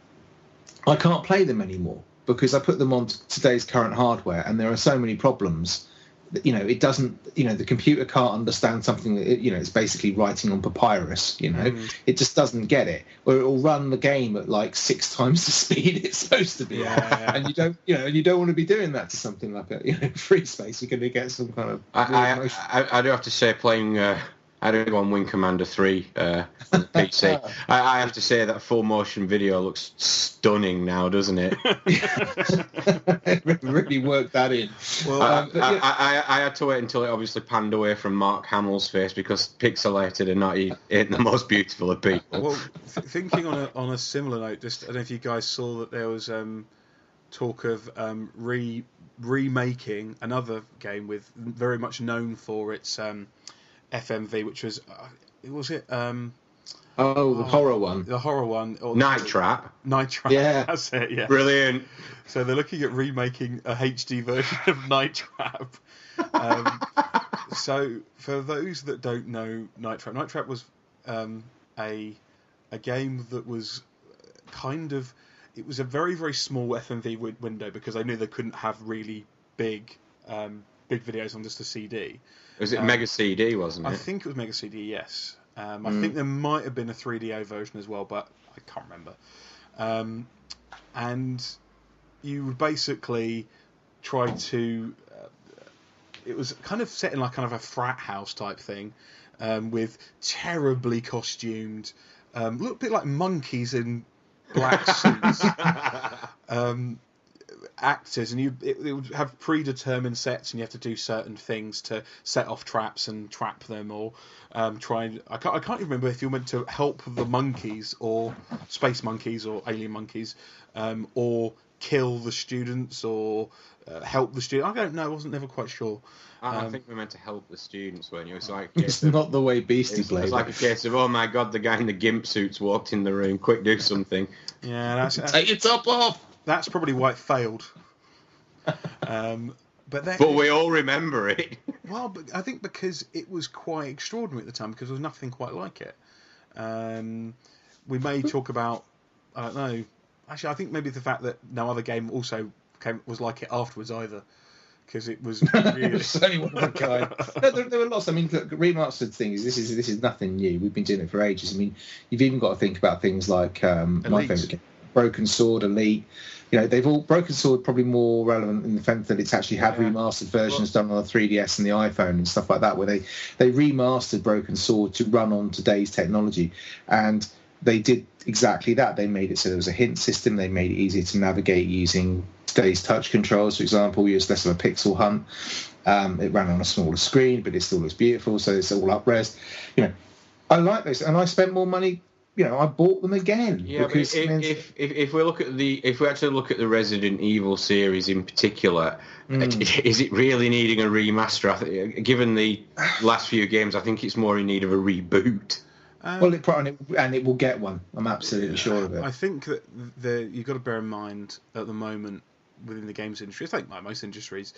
I can't play them anymore because I put them on today's current hardware, and there are so many problems. That, You know, it doesn't. You know, the computer can't understand something that it, you know it's basically writing on papyrus. You know, Mm. it just doesn't get it. Or it will run the game at like six (laughs) times the speed it's supposed to be, Yeah. and you don't. You know, and you don't want to be doing that to something like a you know (laughs) free space. You're going to get some kind of I. I, I, I do have to say, playing, uh, I do go on Wing Commander 3 uh, on the PC. (laughs) I, I have to say that full motion video looks stunning now, doesn't it? (laughs) really worked that in. Well, I, Um, but I, yeah. I, I had to wait until it obviously panned away from Mark Hamill's face because pixelated and not he ain't the most beautiful of people. well, th- thinking on a on a similar note, just I don't know if you guys saw that there was um, talk of um, re remaking another game with very much known for its um, FMV, which was uh, was it um, Oh, the horror one. the horror one or Night Trap, Night Trap. Yeah. (laughs) that's it. Yeah. brilliant. So they're looking at remaking a HD version of Night Trap. Um, (laughs) so for those that don't know Night Trap, Night Trap was um, a a game that was kind of it was a very very small FMV wi- window because they knew they couldn't have really big um, big videos on just a CD. Was it Um, Mega CD, wasn't it? I think it was Mega CD, yes. Um, I Mm. think there might have been a 3DO version as well, but I can't remember. Um, and you would basically try to. Uh, it was kind of set in like kind of a frat house type thing, um, with terribly costumed, um, look a bit like monkeys in black (laughs) suits (laughs) um, actors, and you it, it would have predetermined sets, and you have to do certain things to set off traps and trap them, or um, try and I can't, I can't even remember if you're meant to help the monkeys or space monkeys or alien monkeys, um, or kill the students or uh, help the student. I don't know. I wasn't never quite sure. I, I Um, think we meant to help the students, weren't you? It's like (laughs) It's of, not the way Beastie it's, played. it's like a it. case of oh my god, the guy in the gimp suits walked in the room. Quick, do something. Yeah, that's that's, Take your top off. That's probably why it failed. Um, but then, But we all remember it. (laughs) Well, but I think because it was quite extraordinary at the time, because there was nothing quite like it. Um, we may talk about, I don't know. Actually, I think maybe the fact that no other game also came was like it afterwards either, because it was (laughs) really. Only one of (laughs) a kind. No, there, there were lots. I mean, look, remastered things. This is this is nothing new. We've been doing it for ages. I mean, you've even got to think about things like um, my Elite. favourite game, Broken Sword, Elite. You know, they've all Broken Sword probably more relevant in the sense that it's actually had Yeah. remastered versions done on the 3DS and the iPhone and stuff like that, where they they remastered Broken Sword to run on today's technology. And they did exactly that. They made it so there was a hint system. They made it easier to navigate using today's touch controls, for example. Use less of a pixel hunt. Um, it ran on a smaller screen, but it still looks beautiful. So it's all up res. You know, I like this, and I spent more money. You know, I bought them again. Yeah, because, if, if, if, if we look at the if we actually look at the Resident Evil series in particular, mm. (laughs) is it really needing a remaster? Think, given the (sighs) last few games, I think it's more in need of a reboot. Um, well, it, and, it, and it will get one. I'm absolutely sure of it. I think that the, you've got to bear in mind at the moment within the games industry, I think like most industries,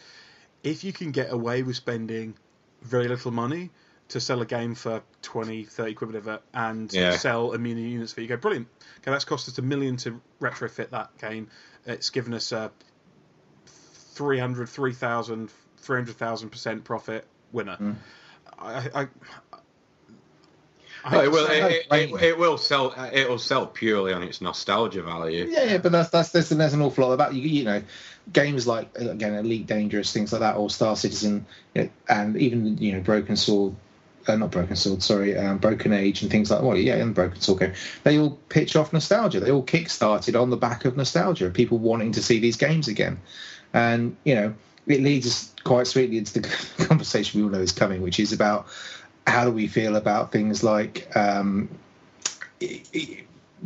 if you can get away with spending very little money to sell a game for 20, 30 quid, whatever, and yeah. sell a million units for you go, brilliant. Okay, that's cost us a million to retrofit that game. It's given us a 300, 3,000, 300,000% profit winner. Mm. I, I, Oh, it will. It, it, it, will sell. It will sell purely on its nostalgia value. Yeah, yeah, but that's that's there's, there's an awful lot about you. You know, games like again Elite Dangerous, things like that, or Star Citizen, and even you know Broken Sword. Uh, not Broken Sword, sorry, um, Broken Age and things like well, yeah, and Broken Sword game. They all pitch off nostalgia. They all kick-started on the back of nostalgia, people wanting to see these games again, and you know it leads us quite sweetly into the (laughs) conversation we all know is coming, which is about how do we feel about things like um,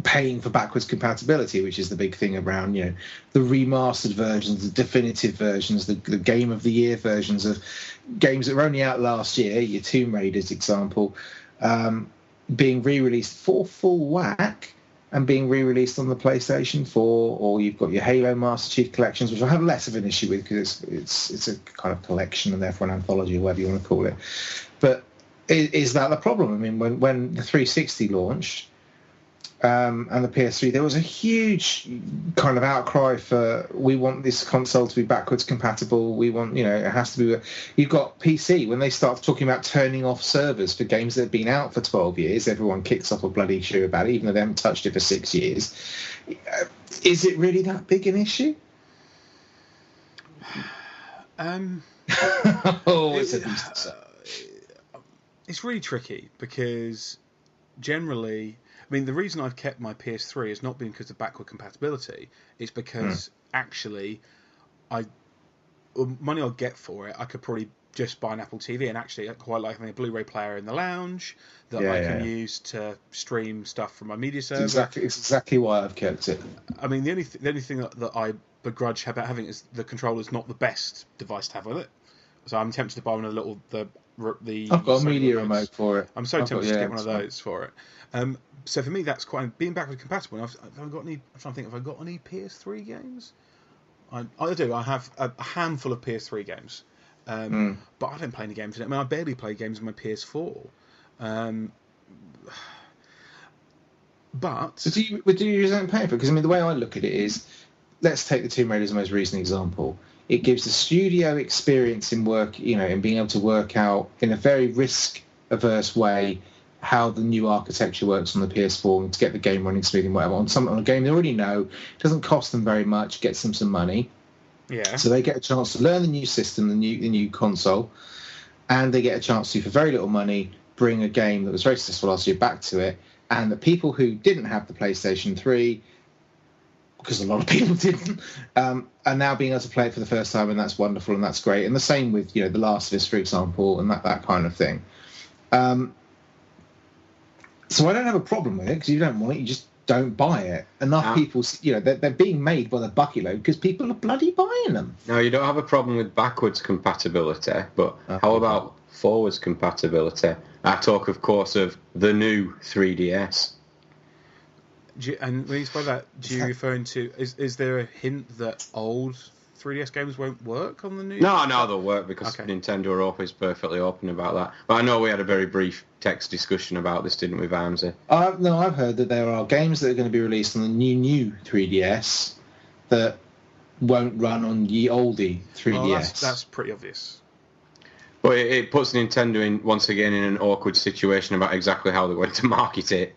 paying for backwards compatibility, which is the big thing around you know the remastered versions, the definitive versions, the, the game of the year versions of games that were only out last year. Your Tomb Raiders example um, being re-released for full whack and being re-released on the PlayStation 4, or you've got your Halo Master Chief collections, which I have less of an issue with because it's it's it's a kind of collection and therefore an anthology, or whatever you want to call it. But is, is that the problem? I mean, when when the 360 launched um, and the PS3, there was a huge kind of outcry for we want this console to be backwards compatible. We want, you know, it has to be. You've got PC when they start talking about turning off servers for games that have been out for 12 years. Everyone kicks off a bloody shoe about it, even though they haven't touched it for six years. Is it really that big an issue? Um, (laughs) oh, it's it, a it's really tricky because generally, I mean, the reason I've kept my PS3 has not been because of backward compatibility. It's because mm. actually, I money I'll get for it, I could probably just buy an Apple TV, and actually, I quite like having a Blu-ray player in the lounge that yeah, I can yeah. use to stream stuff from my media server. It's exactly, it's exactly why I've kept it. I mean, the only th- the only thing that, that I begrudge about having is the controller's not the best device to have with it. So I'm tempted to buy one of the little the the. I've got a media remote for it. I'm so I've tempted got, yeah, to get one of those for it. Um, so for me, that's quite being backward compatible. I've, I've got any. I'm trying to think. Have I got any PS3 games? I, I do. I have a, handful of PS3 games, um, mm. but I don't play any games in it. I mean, I barely play games on my PS4. Um, but, but do you, but do you use that paper? Because I mean, the way I look at it is, let's take the Tomb Raider as the most recent example it gives the studio experience in work, you know, in being able to work out in a very risk averse way how the new architecture works on the PS4 and to get the game running smoothly and whatever. On some on a game they already know, it doesn't cost them very much, gets them some money. Yeah. So they get a chance to learn the new system, the new the new console, and they get a chance to, for very little money, bring a game that was very successful last year back to it. And the people who didn't have the PlayStation 3 because a lot of people (laughs) didn't, um, and now being able to play it for the first time, and that's wonderful and that's great. And the same with you know The Last of Us, for example, and that that kind of thing. Um, so I don't have a problem with it because you don't want it, you just don't buy it. Enough yeah. people, you know, they're, they're being made by the bucket load because people are bloody buying them. No, you don't have a problem with backwards compatibility, but how about forwards compatibility? I talk, of course, of the new 3DS. You, and when you say that, do you referring to is is there a hint that old 3DS games won't work on the new? No, no, they'll work because okay. Nintendo are always perfectly open about that. But I know we had a very brief text discussion about this, didn't we, Vamsy? Uh, no, I've heard that there are games that are going to be released on the new new 3DS that won't run on the oldie 3DS. Oh, that's, that's pretty obvious. But it, it puts Nintendo in once again in an awkward situation about exactly how they're going to market it.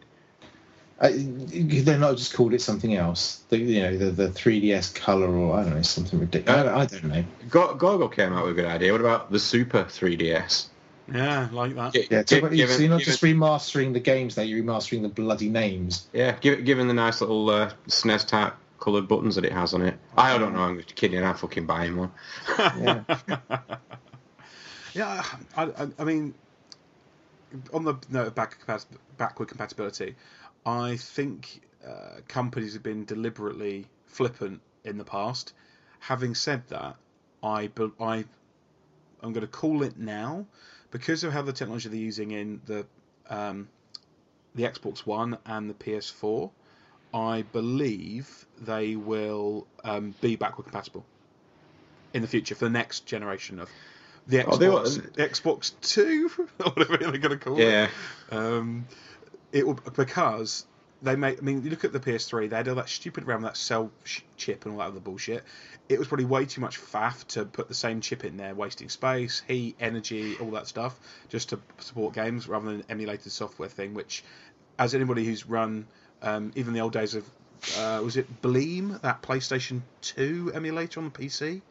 Uh, they're not just called it something else. The, you know, the, the 3DS color or I don't know something ridiculous. I, don't, I don't know. Go- Google came out with a good idea. What about the Super 3DS? Yeah, like that. Gi- Yeah, gi- so, given- so you're not given- just remastering the games there, you're remastering the bloody names. Yeah, given, given the nice little uh, SNES type coloured buttons that it has on it. I don't know. I'm just kidding. I'm fucking buying one. Yeah. (laughs) Yeah, I, I, I mean, on the note of back, backward compatibility, I think uh, companies have been deliberately flippant in the past. Having said that, I, I I'm going to call it now because of how the technology they're using in the um, the Xbox One and the PS4. I believe they will um, be backward compatible in the future for the next generation of the Oh, they will- Xbox, Xbox Two, (laughs) or whatever they're going to call it. Yeah. Um, it will because they make. I mean, you look at the PS3. They had all that stupid RAM, that cell sh- chip, and all that other bullshit. It was probably way too much faff to put the same chip in there, wasting space, heat, energy, all that stuff, just to support games rather than an emulated software thing. Which, as anybody who's run um, even the old days of uh, was it Bleem, that PlayStation 2 emulator on the PC?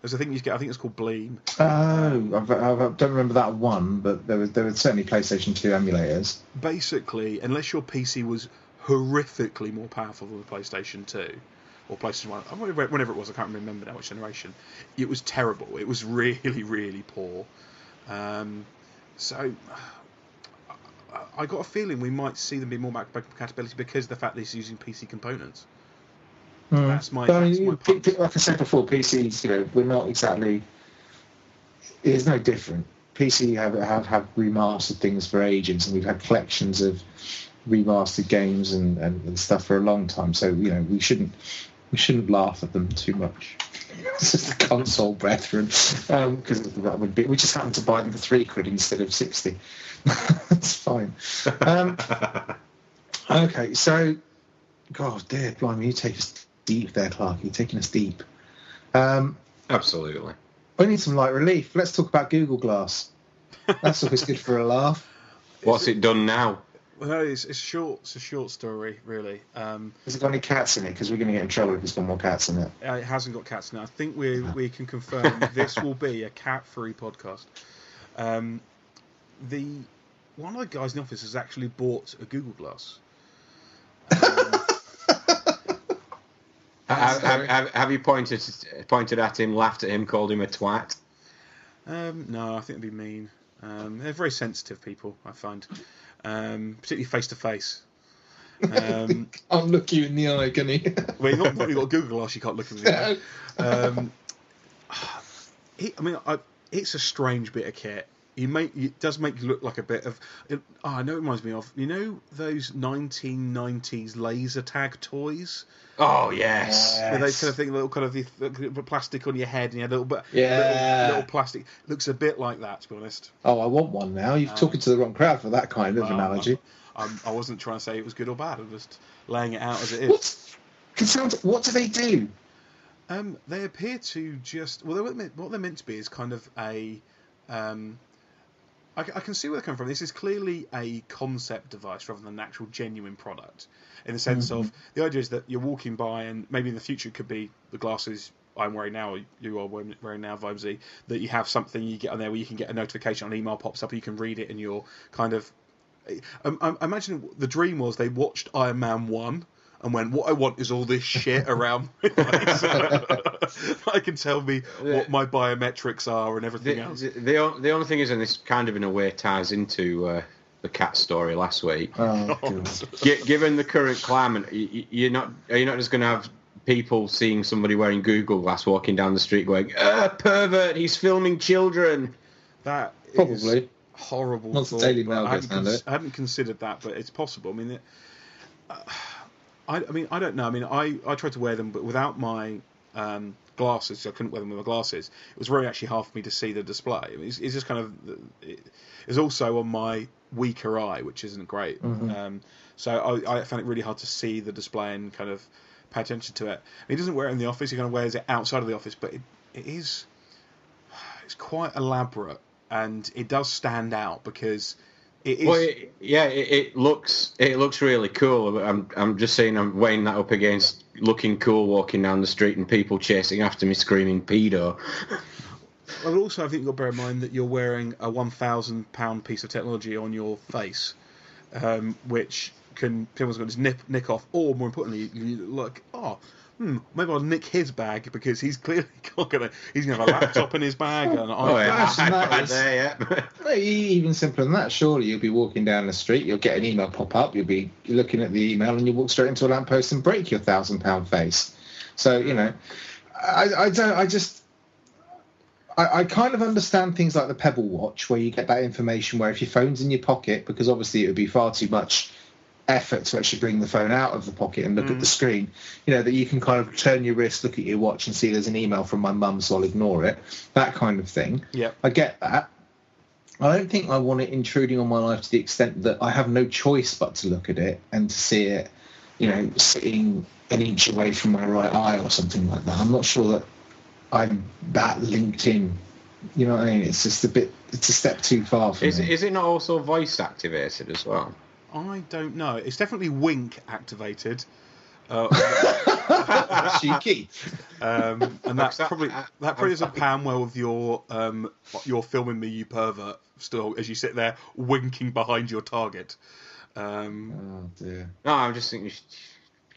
There's a thing you get. I think it's called Bleem. Oh, I've, I've, I don't remember that one, but there were there were certainly PlayStation 2 emulators. basically, unless your PC was horrifically more powerful than the PlayStation 2 or PlayStation 1, whenever whenever it was, I can't remember now which generation, it was terrible. It was (laughs) really, really poor. Um, so I- I got a feeling we might see them be more back compatibility because of the fact that it's using PC components. That's my- I mean, that's my P- point. P- like I said before, PCs, you know, we're not exactly. It's no different. PC have have have remastered things for ages, and we've had collections of remastered games and, and, and stuff for a long time. So you know, we shouldn't we shouldn't laugh at them too much. (laughs) It's just the console brethren, because that would be. We just happen to buy them for three quid instead of sixty. (laughs) That's fine. Um, (laughs) okay, so God, dear, blimey, you take us deep there, Clark. You're taking us deep. Um, Absolutely. I need some light relief. Let's talk about Google Glass. That's always good for a laugh. (laughs) What's it done now? Well, it's, it's short. It's a short story, really. Um, Has it got any cats in it? Because we're going to get in trouble if it's got more cats in it. Uh, it hasn't got cats now. I think we we can confirm (laughs) this will be a cat-free podcast. Um, the one of the guys in the office has actually bought a Google Glass. Have, have, have, you pointed pointed at him, laughed at him, called him a twat? um, no, I think it'd be mean. Um, they're very sensitive people, I find, um, particularly face to face. Um, (laughs) I'll look you in the eye, can he? (laughs) well, you've you've got Google Glass, you can't look at me. (laughs) Um, (sighs) he, I mean, I, it's a strange bit of kit. You make it does make you look like a bit of. It, oh, I know it reminds me of you know those 1990s laser tag toys Oh yes. where they kind of thing little kind of the, the plastic on your head and you had a little bit Yeah. little, little plastic looks a bit like that to be honest. oh, I want one now. You're talking to the wrong crowd for that kind of Well, analogy. I'm, I wasn't trying to say it was good or bad. I'm just laying it out as it is. What? Can sound, what do they do? Um, they appear to just well, they're what they're meant to be is kind of a. Um, I, I can see where they're coming from. This is clearly a concept device rather than an actual genuine product, in the sense of the idea is that you're walking by, and maybe in the future it could be the glasses I'm wearing now, or you are wearing now, Vibesy, that you have something you get on there where you can get a notification, an email pops up, you can read it, and you're kind of. Um, I, I imagine the dream was they watched Iron Man one and went, "What I want is all this shit around my face. I can tell me what my biometrics are and everything The, else." the, the, the only thing is, and this kind of in a way ties into uh, the cat story last week. Oh, (laughs) God. Gi- given the current climate, y- y- you're not are you not just going to have people seeing somebody wearing Google Glass walking down the street going, "Ah, pervert! He's filming children." That is Probably. horrible. Once the thought, Daily Mail I gets hadn't, hand it. I hadn't considered that, but it's possible. I mean, it, uh, I, I mean, I don't know. I mean, I, I tried to wear them, but without my um, glasses, so I couldn't wear them with my glasses. It was very actually hard for me to see the display. I mean, it's, it's just kind of it, it's also on my weaker eye, which isn't great. Mhm. Um, so I, I found it really hard to see the display and kind of pay attention to it. He doesn't wear it in the office. He kind of wears it outside of the office, but it, it is it's quite elaborate and it does stand out because it is. Well, it, yeah, it, it looks it looks really cool. I'm I'm just saying I'm weighing that up against looking cool walking down the street and people chasing after me screaming pedo. (laughs) Well, also, I think you've got to bear in mind that you're wearing a one thousand pound piece of technology on your face, um, which can people's going to nip nick off, or more importantly, you look, oh, hmm, maybe I'll nick his bag because he's clearly (laughs) not gonna, he's gonna have a laptop in his bag and Oh yeah, Worse than that iPad is- there, yeah. (laughs) No, even simpler than that. Surely you'll be walking down the street, you'll get an email pop up, you'll be looking at the email, and you walk straight into a lamppost and break your thousand pound face. So you know, I, I don't. I just. I, I kind of understand things like the Pebble Watch, where you get that information. Where if your phone's in your pocket, because obviously it would be far too much effort to actually bring the phone out of the pocket and look at the mm. screen, you know, that you can kind of turn your wrist, look at your watch, and see there's an email from my mum, so I'll ignore it. That kind of thing. Yeah. I get that. I don't think I want it intruding on my life to the extent that I have no choice but to look at it and to see it, you know, sitting an inch away from my right eye or something like that. I'm not sure that I'm that linked in. You know what I mean? It's just a bit. It's a step too far for Is, me. is it not also voice activated as well? I don't know. It's definitely Wink activated. Uh, (laughs) cheeky. um, and that That- probably that- that probably doesn't pan well with your um, your filming me, you pervert. Still, as you sit there winking behind your target. Um, Oh dear. No, I'm just thinking. You should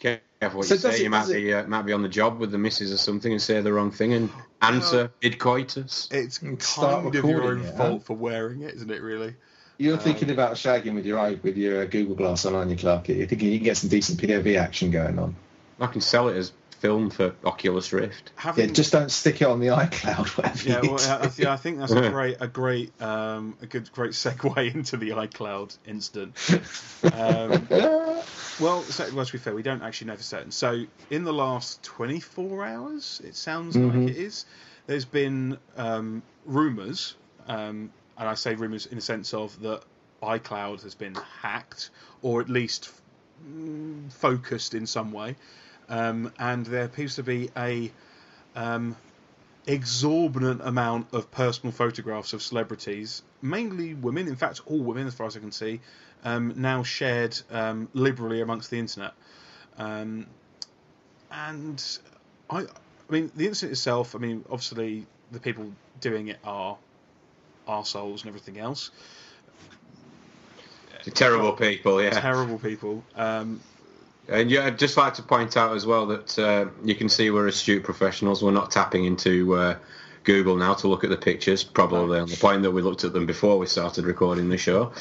be careful what So you does say. it- you might it- be uh, might be on the job with the missus or something and say the wrong thing and answer mid coitus. it's kind of your own it, fault huh? for wearing it, isn't it? Really. You're Um, thinking about shagging with your eye, with your uh, Google Glass on, aren't you, Clark? You're thinking you can get some decent POV action going on. I can sell it as film for Oculus Rift. Yeah, just don't stick it on the (laughs) iCloud. Whatever yeah, well, do. I, yeah, I think that's a great, a great, um, a good, great segue (laughs) into the iCloud incident. (laughs) Um, well, so, well, to be fair, we don't actually know for certain. So, in the last 24 hours, it sounds Mhm. like it is. There's been um, rumours, um, and I say rumours in the sense of that iCloud has been hacked, or at least mm, focused in some way, um, and there appears to be a um, exorbitant amount of personal photographs of celebrities, mainly women, in fact, all women, as far as I can see, um, now shared um, liberally amongst the internet. Um, and I, I mean, the incident itself, I mean, obviously, the people doing it are arseholes and everything else. Terrible people, yeah. Terrible people. Um, And yeah, I'd just like to point out as well that uh, you can see we're astute professionals. We're not tapping into uh, Google now to look at the pictures, probably on the point that we looked at them before we started recording the show.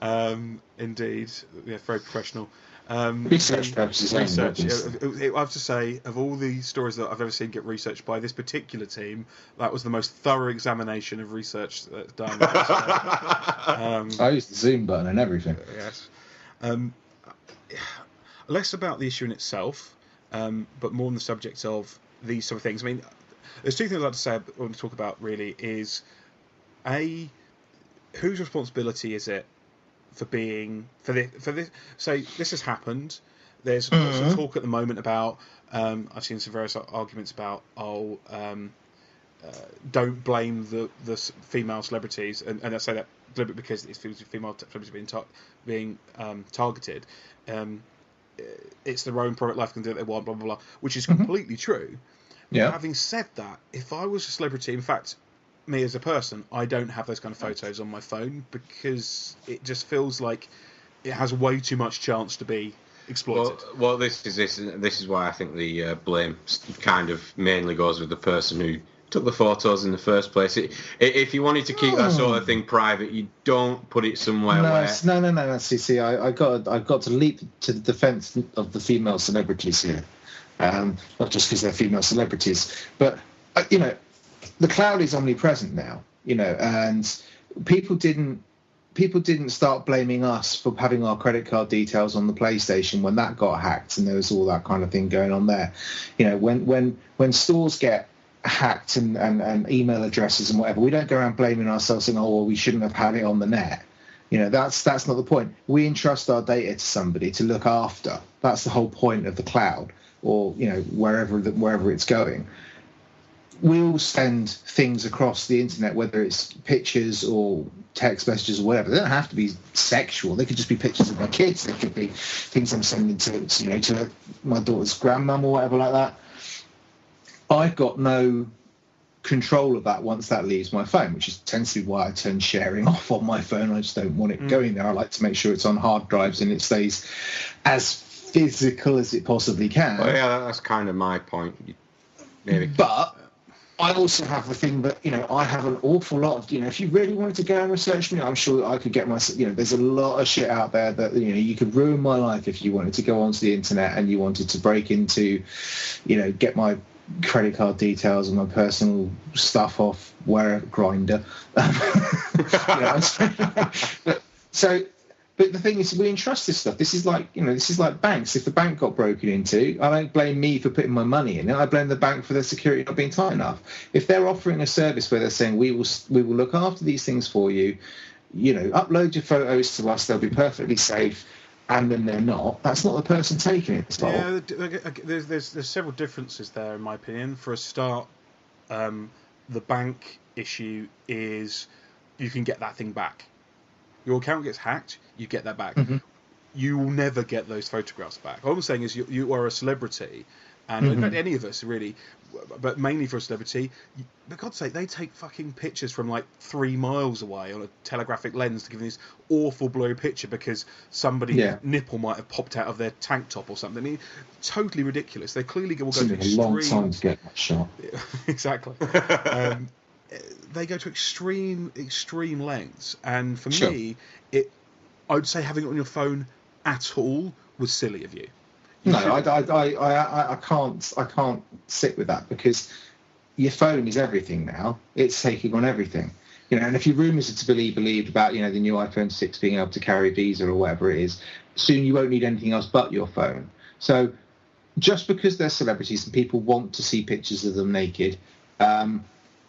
um, indeed, yeah, very professional. Um, Research purposes Research. obviously. yeah, I have to say, of all the stories that I've ever seen get researched by this particular team, that was the most thorough examination of research that's (laughs) done. um, I used the zoom button and everything. yes. Um, less about the issue in itself, um, but more on the subject of these sort of things. I mean, there's two things I'd like to say. I want to talk about really is a whose responsibility is it for being for this for this? So this has happened. There's Mhm. talk at the moment about. Um, I've seen some various arguments about oh. Um, uh, don't blame the the female celebrities, and, and I say that deliberately because it's female female celebrities being tar- being um, targeted. Um, it's their own private life can do what they want, blah blah blah, which is completely true. Yeah. Having said that, if I was a celebrity, in fact, me as a person, I don't have those kind of photos on my phone because it just feels like it has way too much chance to be exploited. Well, well, this is this this is why I think the uh, blame kind of mainly goes with the person who took the photos in the first place. It, i- if you wanted to keep that sort of thing private, you don't put it somewhere No, where. no, no, no, no. See, see, I, I got, I've got to leap to the defence of the female celebrities here, um, not just because they're female celebrities, but uh, you know, the cloud is omnipresent now. You know, and people didn't, people didn't start blaming us for having our credit card details on the PlayStation when that got hacked, and there was all that kind of thing going on there. You know, when when when stores get hacked and, and, and email addresses and whatever, we don't go around blaming ourselves saying, oh, well, we shouldn't have had it on the net. You know, that's that's not the point. We entrust our data to somebody to look after. That's the whole point of the cloud, or you know, wherever the, wherever it's going. We'll send things across the internet, whether it's pictures or text messages or whatever. They don't have to be sexual. They could just be pictures of my kids. They could be things I'm sending to, you know, to my daughter's grandmum or whatever like that. I've got no control of that once that leaves my phone, which is tends to be why I turn sharing off on my phone. I just don't want it Mm. going there. I like to make sure it's on hard drives and it stays as physical as it possibly can. Well, yeah, that's kind of my point. Maybe. But I also have the thing that you know I have an awful lot of you know if you really wanted to go and research me, I'm sure I could get my you know there's a lot of shit out there that you know you could ruin my life if you wanted to go onto the internet and you wanted to break into, you know, get my credit card details and my personal stuff off where Grindr. (laughs) You know, (laughs) so but the thing is, we entrust this stuff. This is like, you know, this is like banks. If the bank got broken into, I don't blame me for putting my money in it. I blame the bank for their security not being tight enough. If they're offering a service where they're saying we will we will look after these things for you, you know, upload your photos to us, they'll be perfectly safe, and then they're not. That's not the person taking it. Yeah, th- th- there's, there's there's several differences there in my opinion. For a start, um, the bank issue is you can get that thing back. Your account gets hacked, you get that back. Mhm. You will never get those photographs back. All I'm saying is you, you are a celebrity, and in Mhm. fact any of us really, but mainly for a celebrity. For God's sake, they take fucking pictures from like three miles away on a telegraphic lens to give them this awful blurry picture because somebody's Yeah. nipple might have popped out of their tank top or something. I mean, totally ridiculous. They clearly will go to a long time to get that shot. (laughs) exactly. (laughs) Um, they go to extreme extreme lengths, and for Sure. me, it I would say having it on your phone at all was silly of you. You No, I, I, I, I, I can't, I can't sit with that because your phone is everything now. It's taking on everything. You know, and if your rumours are to be believed about, you know, the new iPhone 6 being able to carry Visa or whatever it is, soon you won't need anything else but your phone. So just because they're celebrities and people want to see pictures of them naked, um,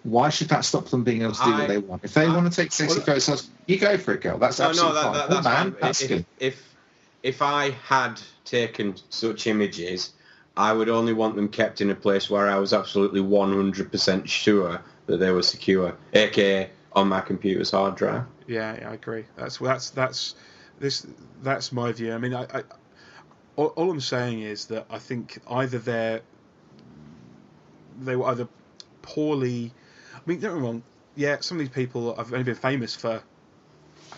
why should that stop them being able to do I- what they want? If they I- want to take sexy well, photos, you go for it, girl. That's No, absolutely no, that, fine. that, Oh, that's man, fine. that's if, good. If if I had taken such images, I would only want them kept in a place where I was absolutely 100% sure that they were secure, aka on my computer's hard drive. Yeah, yeah, I agree. That's that's that's this that's my view. I mean, I, I all, all I'm saying is that I think either they're they were either poorly. I mean, don't get me wrong. Yeah, some of these people have only been famous for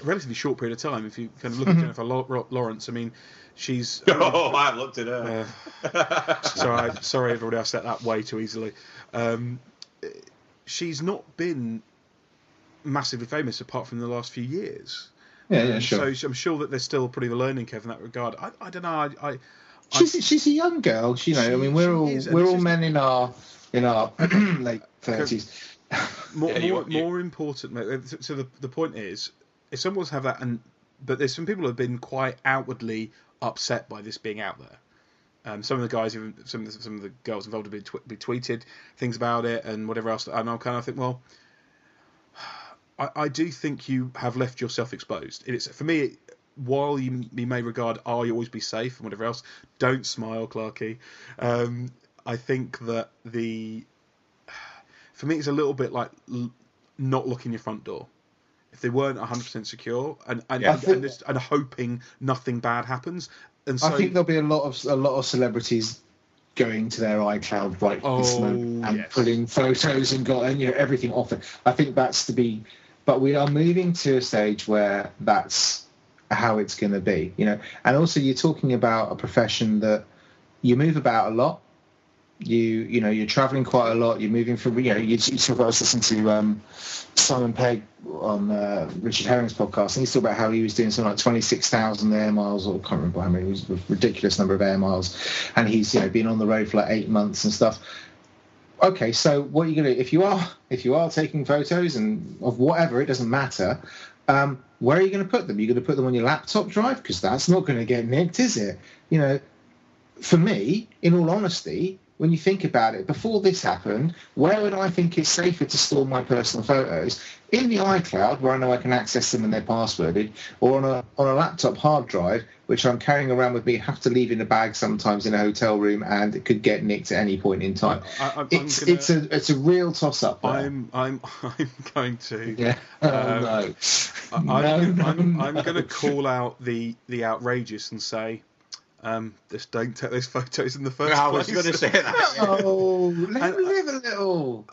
a relatively short period of time. If you kind of look at Mhm. Jennifer Lawrence, I mean, she's. (laughs) oh, I have looked at her. Uh, sorry, sorry, everybody. I said that way too easily. Um, she's not been massively famous apart from the last few years. Yeah, yeah, Um, sure. So I'm sure that there's still pretty the learning curve in that regard. I, I don't know. I, I, I She's she's a young girl. She, you know, I mean, we're all is, we're all men in our in our (clears throat) late thirties. More Yeah, you more, you- more important. uh, So the the point is, if someone's have that, and but there's some people who have been quite outwardly upset by this being out there. Um, some of the guys, even some of the, some of the girls involved have been, tw- be tweeted things about it and whatever else. And I'm kind of think, well, I, I do think you have left yourself exposed. It's for me. While you, you may regard, "Oh, you always be safe" and whatever else, don't smile, Clarky. Um, I think that the for me, it's a little bit like l- not locking your front door. If they weren't 100% secure and and, Yeah. and, and, just, and hoping nothing bad happens, and so I think there'll be a lot of a lot of celebrities going to their iCloud right Oh, this moment and yes. putting photos and got and you know everything off it. I think that's to be, but we are moving to a stage where that's how it's going to be, you know. And also, you're talking about a profession that you move about a lot. You you know you're traveling quite a lot. You're moving from you know you, you talk about I was listening to um, Simon Pegg on uh, Richard Herring's podcast, and he's talking about how he was doing something like 26,000 air miles, or I can't remember how many, it was a ridiculous number of air miles, and he's you know been on the road for like eight months and stuff. Okay, so what are you gonna if you are if you are taking photos and of whatever, it doesn't matter. Um, where are you going to put them? You're going to put them on your laptop drive because that's not going to get nicked, is it? You know, for me, in all honesty, when you think about it, before this happened, where would I think it's safer to store my personal photos? In the iCloud, where I know I can access them and they're passworded, or on a on a laptop hard drive, which I'm carrying around with me, have to leave in a bag sometimes in a hotel room, and it could get nicked at any point in time. I, It's gonna, it's a it's a real toss up. I'm I'm (laughs) I'm going to yeah. Oh, um, no. I- I'm, No, no, I'm, no. I'm going to call out the the outrageous and say Um, just don't take those photos in the first I place. was going to say that. (laughs) Oh, let And- them live a little.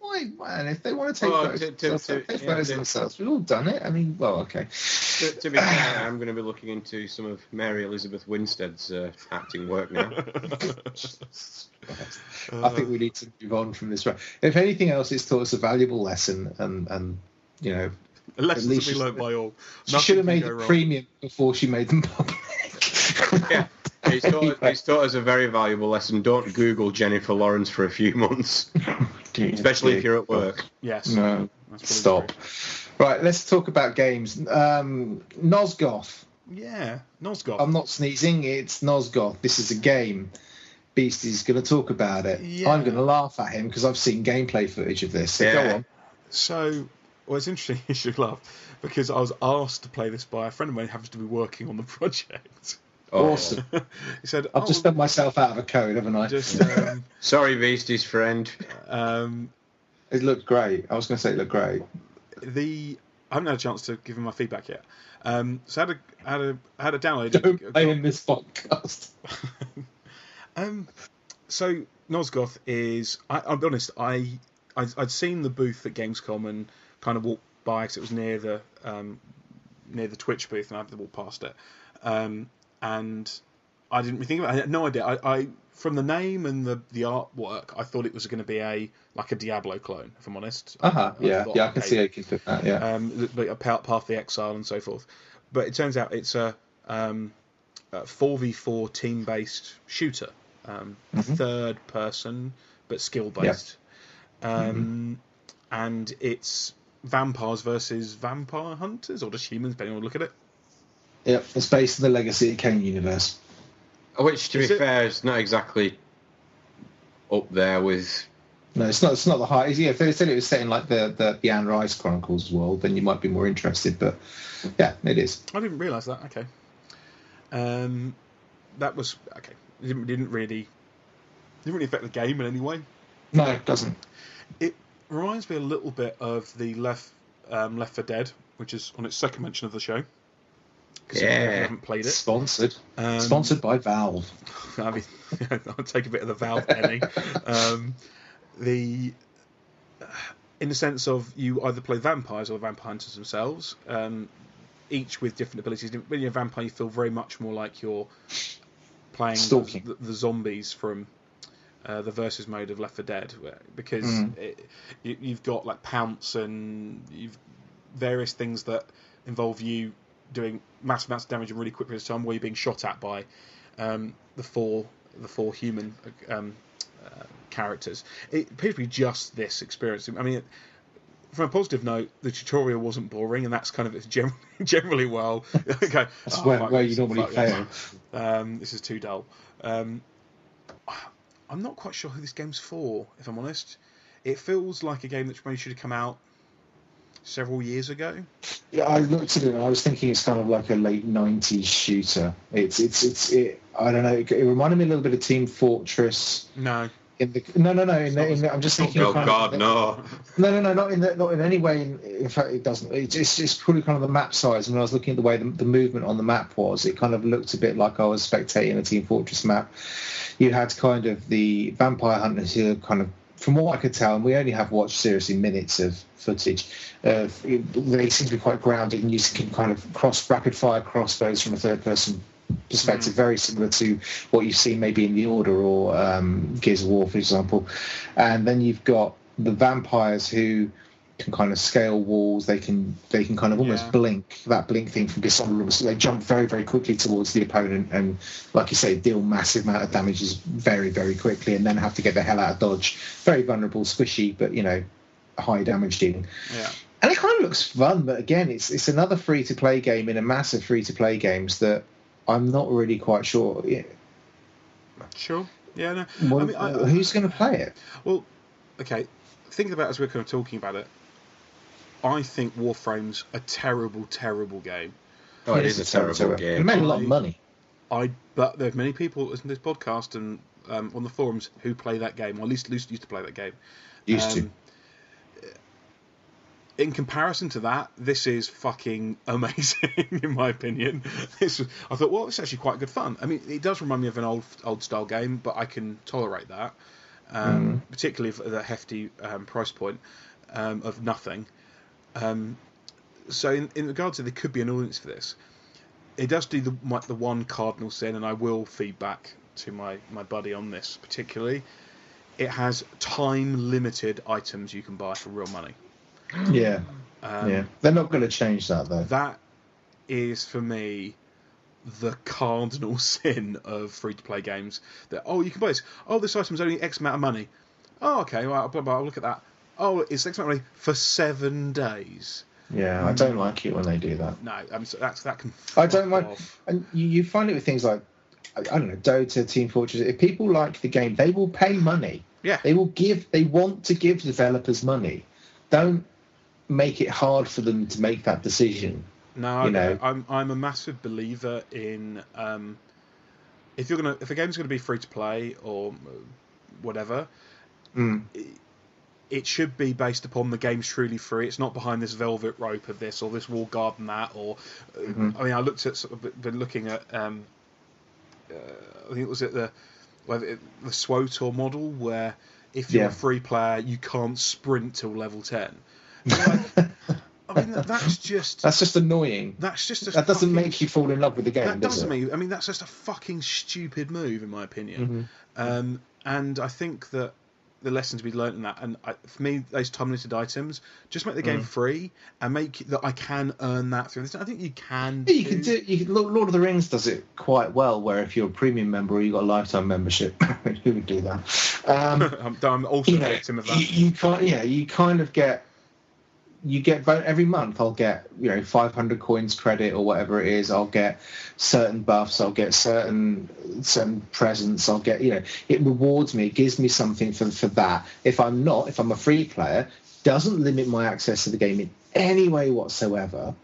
Why, man? If they want to take Well, photos, to- to- themselves, to- take yeah, photos themselves. We've all done it. I mean, well, okay. to, to be fair, (sighs) I'm going to be looking into some of Mary Elizabeth Winstead's uh, acting work now. (laughs) I think we need to move on from this. If anything else, it's taught us a valuable lesson, and and you know, lessons lesson least to be she- learnt by all. she Nothing should have made go it wrong. premium before she made them public. (laughs) yeah. It's (laughs) taught, it's taught us a very valuable lesson. Don't Google Jennifer Lawrence for a few months, (laughs) especially if you're at work. Yes. No, That's probably stop. Right, let's talk about games. Um, Nosgoth. Yeah. Nosgoth. I'm not sneezing. It's Nosgoth. This is a game. Beastie's going to talk about it. Yeah. I'm going to laugh at him because I've seen gameplay footage of this. So Yeah. go on. So, well, it's interesting you should laugh because I was asked to play this by a friend of mine who happens to be working on the project. Oh. Awesome. (laughs) he said, I've oh, just done myself out of a code, haven't I? just (laughs) um, Sorry, Beastie's friend. um, It looked great. I was going to say it looked great. the I haven't had a chance to give him my feedback yet. Um, so I had a had a had a download. Don't play in this podcast. (laughs) Um, so Nosgoth is. I, I'll be honest. I, I I'd seen the booth at Gamescom and kind of walked by because it was near the um, near the Twitch booth, and I had to walk past it. Um, and I didn't really think about. it. I had no idea. I, I from the name and the the artwork, I thought it was going to be a like a Diablo clone. If I'm honest. Uh huh. I Yeah. Yeah. I can see how you can fit that. Yeah. um, but a Path of the Exile and so forth. But it turns out it's a um, 4v4 team based shooter, um, Mhm. third person but skill based. yeah. Um, And it's vampires versus vampire hunters, or just humans, depending on look at it. Yeah. It's based on the Legacy of Kain universe. Which, to Is be it- fair, is not exactly up there with. No, it's not. It's not the highest. Yeah, if they said it was set in like the the, the Anne Rice Chronicles world, then you might be more interested. But yeah, it is. I didn't realise that. Okay. Um, that was okay. It didn't, didn't really didn't really affect the game in any way. No, it doesn't. It reminds me a little bit of the Left um, Left 4 Dead, which is on its second mention of the show. Yeah. haven't played it. Sponsored. Um, Sponsored by Valve. (laughs) I mean, (laughs) I'll take a bit of the Valve penny. (laughs) um, the in the sense of you either play vampires or the vampire hunters themselves, um, each with different abilities. When you're a vampire, you feel very much more like you're playing the, the zombies from uh, the versus mode of Left 4 Dead, because Mm. it, you, you've got like pounce and you've various things that involve you doing massive amounts of damage in really quick periods of time, where you're being shot at by um, the four the four human um, uh, characters. It appears to be just this experience. I mean, from a positive note, the tutorial wasn't boring, and that's kind of it's generally, (laughs) generally well. (laughs) okay, That's oh, where, where you normally fail. Um, this is too dull. Um, I'm not quite sure who this game's for, if I'm honest. It feels like a game that maybe should have come out several years ago. Yeah, I looked at it and I was thinking it's kind of like a late '90s shooter. It's it's it's it. I don't know. It, it reminded me a little bit of Team Fortress. No, In the no no no. In the, in the, I'm just oh, thinking. Oh God, of, no! No, no, no, not in the, not in any way. In, in fact, it doesn't. It's, it's just probably kind of the map size. And when I was looking at the way the, the movement on the map was, it kind of looked a bit like I was spectating a Team Fortress map. You had kind of the vampire hunters who are kind of, from what I could tell, and we only have watched seriously minutes of footage. Uh, they seem to be quite grounded, and you can kind of cross rapid fire crossbows from a third person perspective, very similar to what you've seen maybe in the Order or um, Gears of War, for example. And then you've got the vampires who can kind of scale walls. They can they can kind of almost Yeah. blink. That blink thing from Dishonorable. So they jump very very quickly towards the opponent and, like you say, deal massive amount of damages very very quickly, and then have to get the hell out of dodge. Very vulnerable, squishy, but you know, high damage dealing. yeah. And it kind of looks fun, but again, it's it's another free to play game in a massive free to play games that I'm not really quite sure. Yeah, Sure. Yeah, no. well, I mean, I, who's going to play it? Well, okay. Think about it as we're kind of talking about it, I think Warframe's a terrible, terrible game. Oh, it Yes, is a it sounds terrible game. It made a lot of money. I but there are many people listening to this podcast and um, on the forums who play that game, or at least, used to play that game. Used to. Um, in comparison to that, this is fucking (laughs) amazing, in my opinion. This, I thought, well, it's actually quite good fun. I mean, it does remind me of an old old style game, but I can tolerate that, um, particularly for the hefty um, price point um, of nothing. Um, so, in, in regards to there could be an audience for this, it does do the my, the one cardinal sin, and I will feedback to my my buddy on this particularly. It has time limited items you can buy for real money. (gasps) Yeah, Um, yeah. They're not going to change that though. That is for me the cardinal (laughs) sin of free to play games. That oh you can buy this. Oh this item's only X amount of money. Oh okay, well blah, blah, I'll look at that. Oh it's X of for seven days. Yeah, I don't like it when they do that. No, I'm so that's that can. I don't off. And you, you find it with things like, I, I don't know, Dota, Team Fortress. If people like the game, they will pay money. Yeah. They will give. They want to give developers money. Don't make it hard for them to make that decision. No, you know. I'm I'm a massive believer in um, if you're gonna if a game's gonna be free to play or uh, whatever, Mm. it should be based upon the game's truly free. It's not behind this velvet rope of this or this wall garden that or. uh, Mhm. I mean, I looked at sort of been looking at. Um, uh, I think it was at the well, it- the SWTOR model where if you're Yeah. a free player you can't sprint till level ten. (laughs) Like, I mean, that's just That's just annoying. that's just a That doesn't fucking- make you fall in love with the game, that does doesn't it? mean. I mean, that's just a fucking stupid move, in my opinion. Mhm. Um, and I think that the lesson to be learnt in that, and I, for me, those time limited items, just make the game Mm. free and make that I can earn that through this. I think you can. Yeah, you can do. You can, Lord of the Rings does it quite well. Where if you're a premium member or you have got a lifetime membership, (laughs) who would do that? Um, (laughs) I'm, I'm also you a know, victim of you, that. you can't. Yeah, you kind of get. You get every month. I'll get you know 500 coins credit or whatever it is. I'll get certain buffs. I'll get certain certain presents. I'll get you know it rewards me. It gives me something for for that. If I'm not, if I'm a free player, doesn't limit my access to the game in any way whatsoever.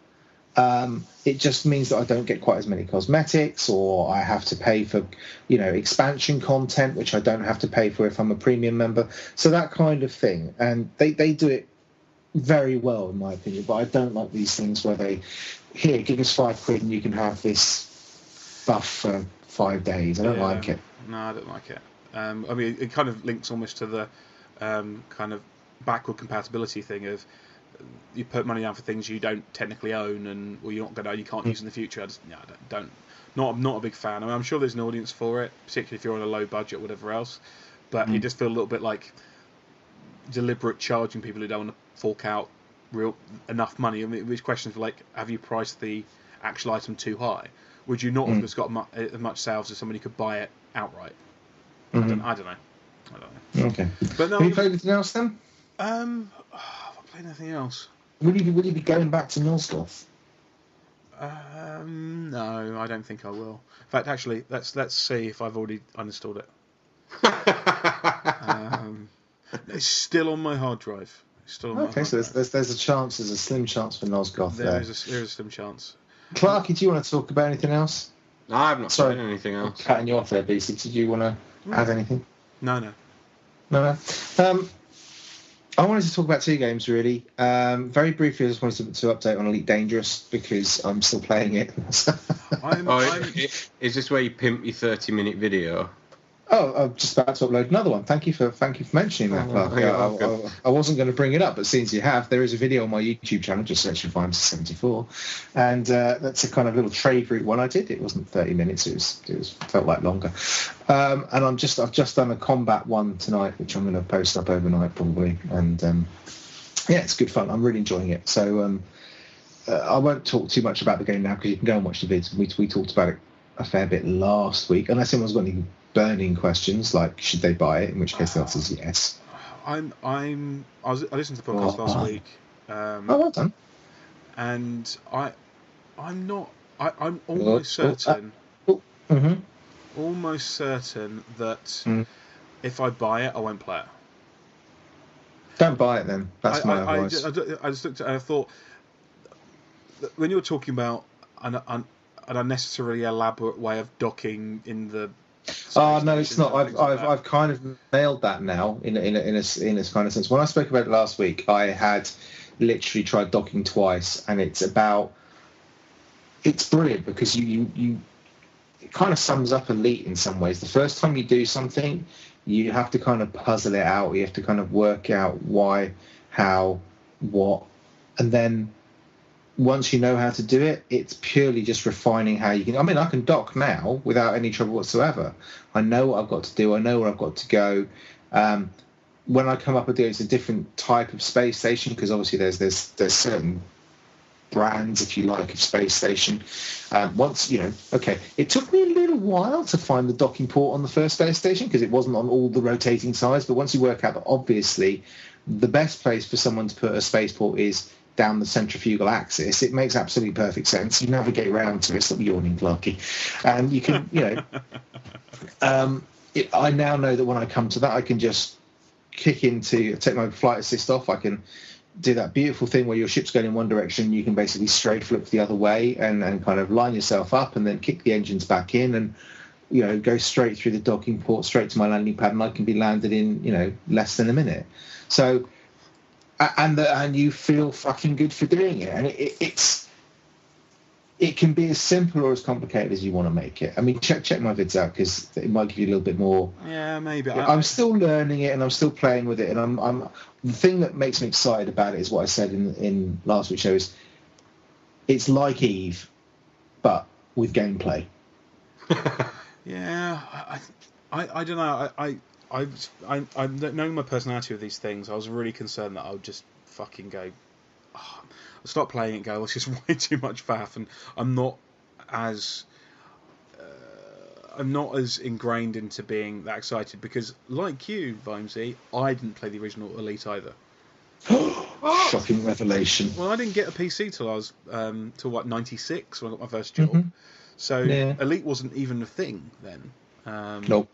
Um, it just means that I don't get quite as many cosmetics, or I have to pay for, you know, expansion content, which I don't have to pay for if I'm a premium member. So that kind of thing, and they they do it very well in my opinion. But I don't like these things where they, here, give us five quid and you can have this buff for five days. I don't Yeah. like it. No, I don't like it. Um, I mean, it kind of links almost to the um, kind of backward compatibility thing of you put money down for things you don't technically own and or you're not going to you can't Mm. use in the future. I just yeah, I don't, don't not I'm not a big fan. I mean, I'm sure there's an audience for it, particularly if you're on a low budget, whatever else. But Mm. it just feel a little bit like deliberate charging people who don't want to fork out real enough money. I mean, which questions were like, have you priced the actual item too high? Would you not have Mm. just got mu- as much sales as somebody could buy it outright? I, Mhm. don't, I don't know. I don't know. Okay. But no, Have you played anything else then? um, have I played anything else? Will you be, will you be going back to Nosgoth? Um, no, I don't think I will. In fact, actually, let's let's see if I've already uninstalled it. (laughs) Um, it's still on my hard drive. It's still on Okay, so there's, there's there's a chance, there's a slim chance for Nosgoth There there. is a there is a slim chance. Clarky, do you want to talk about anything else? No, I've not Sorry. played anything I'm else. cutting you off there, BC. Did you want to add anything? No, no. No, no. Um, I wanted to talk about two games really. Um, very briefly, I just wanted to, to update on Elite Dangerous because I'm still playing it. (laughs) I'm, Oh, I'm i- i- is this where you pimp your 30 minute video? Oh, I'm just about to upload another one. Thank you for thank you for mentioning that, Oh, Clark. you're Yeah, I. I, I wasn't going to bring it up, but since you have, there is a video on my YouTube channel. Just search for to 74, and uh, that's a kind of little trade route one I did. It wasn't 30 minutes. It was it was felt like longer. Um, and I'm just I've just done a combat one tonight, which I'm going to post up overnight probably, and um, yeah, it's good fun. I'm really enjoying it. So um, uh, I won't talk too much about the game now because you can go and watch the vids. We we talked about it a fair bit last week. Unless anyone's got any burning questions, like should they buy it? In which case the answer is yes. I'm I'm I, was, I listened to the podcast Oh, last week, um, Oh, well done. and I I'm not I, I'm almost oh, uh, certain hmm almost certain that Mm. if I buy it, I won't play it. Don't buy it then. That's I, my I, I, advice. I I just looked at it and I thought when you were talking about an, an, an unnecessarily elaborate way of docking in the Oh no, it's not. I've I've. I've kind of nailed that now in in a, in a in a kind of sense. When I spoke about it last week, I had literally tried docking twice, and it's about it's brilliant because you you, you it kind of sums up elite in some ways. The first time you do something, you have to kind of puzzle it out. You have to kind of work out why, how, what, and then once you know how to do it, it's purely just refining how you can. I mean, I can dock now without any trouble whatsoever. I know what I've got to do. I know where I've got to go. Um, when I come up with it, it's a different type of space station because obviously there's there's there's certain brands, if you like, of space station. Um, once you know, okay, it took me a little while to find the docking port on the first space station because it wasn't on all the rotating sides. But once you work out that obviously the best place for someone to put a spaceport is down the centrifugal axis, it makes absolutely perfect sense. You navigate around to it, stop yawning, Clarky, and you can, you know, (laughs) um, it, I now know that when I come to that, I can just kick into, take my flight assist off. I can do that beautiful thing where your ship's going in one direction, you can basically straight flip the other way and, and kind of line yourself up and then kick the engines back in and you know go straight through the docking port straight to my landing pad and I can be landed in you know less than a minute. So and the, and you feel fucking good for doing it and it, it, it's it can be as simple or as complicated as you want to make it. I mean, check check my vids out because it might give you a little bit more Yeah, maybe. yeah, I'm still learning it and I'm still playing with it and I'm, I'm the thing that makes me excited about it is what I said in in last week's show is it's like Eve but with gameplay. (laughs) Yeah, I, I, I don't know. I, I, I, I, I knowing my personality with these things, I was really concerned that I would just fucking go. Oh, stop playing it, go. It's just (laughs) way too much faff, and I'm not as. Uh, I'm not as ingrained into being that excited because, like you, Vimesy, I didn't play the original Elite either. (gasps) Shocking revelation. Well, I didn't get a PC till I was um, till what '96 when I got my first job. Mhm. So Yeah. Elite wasn't even a thing then. Um, Nope.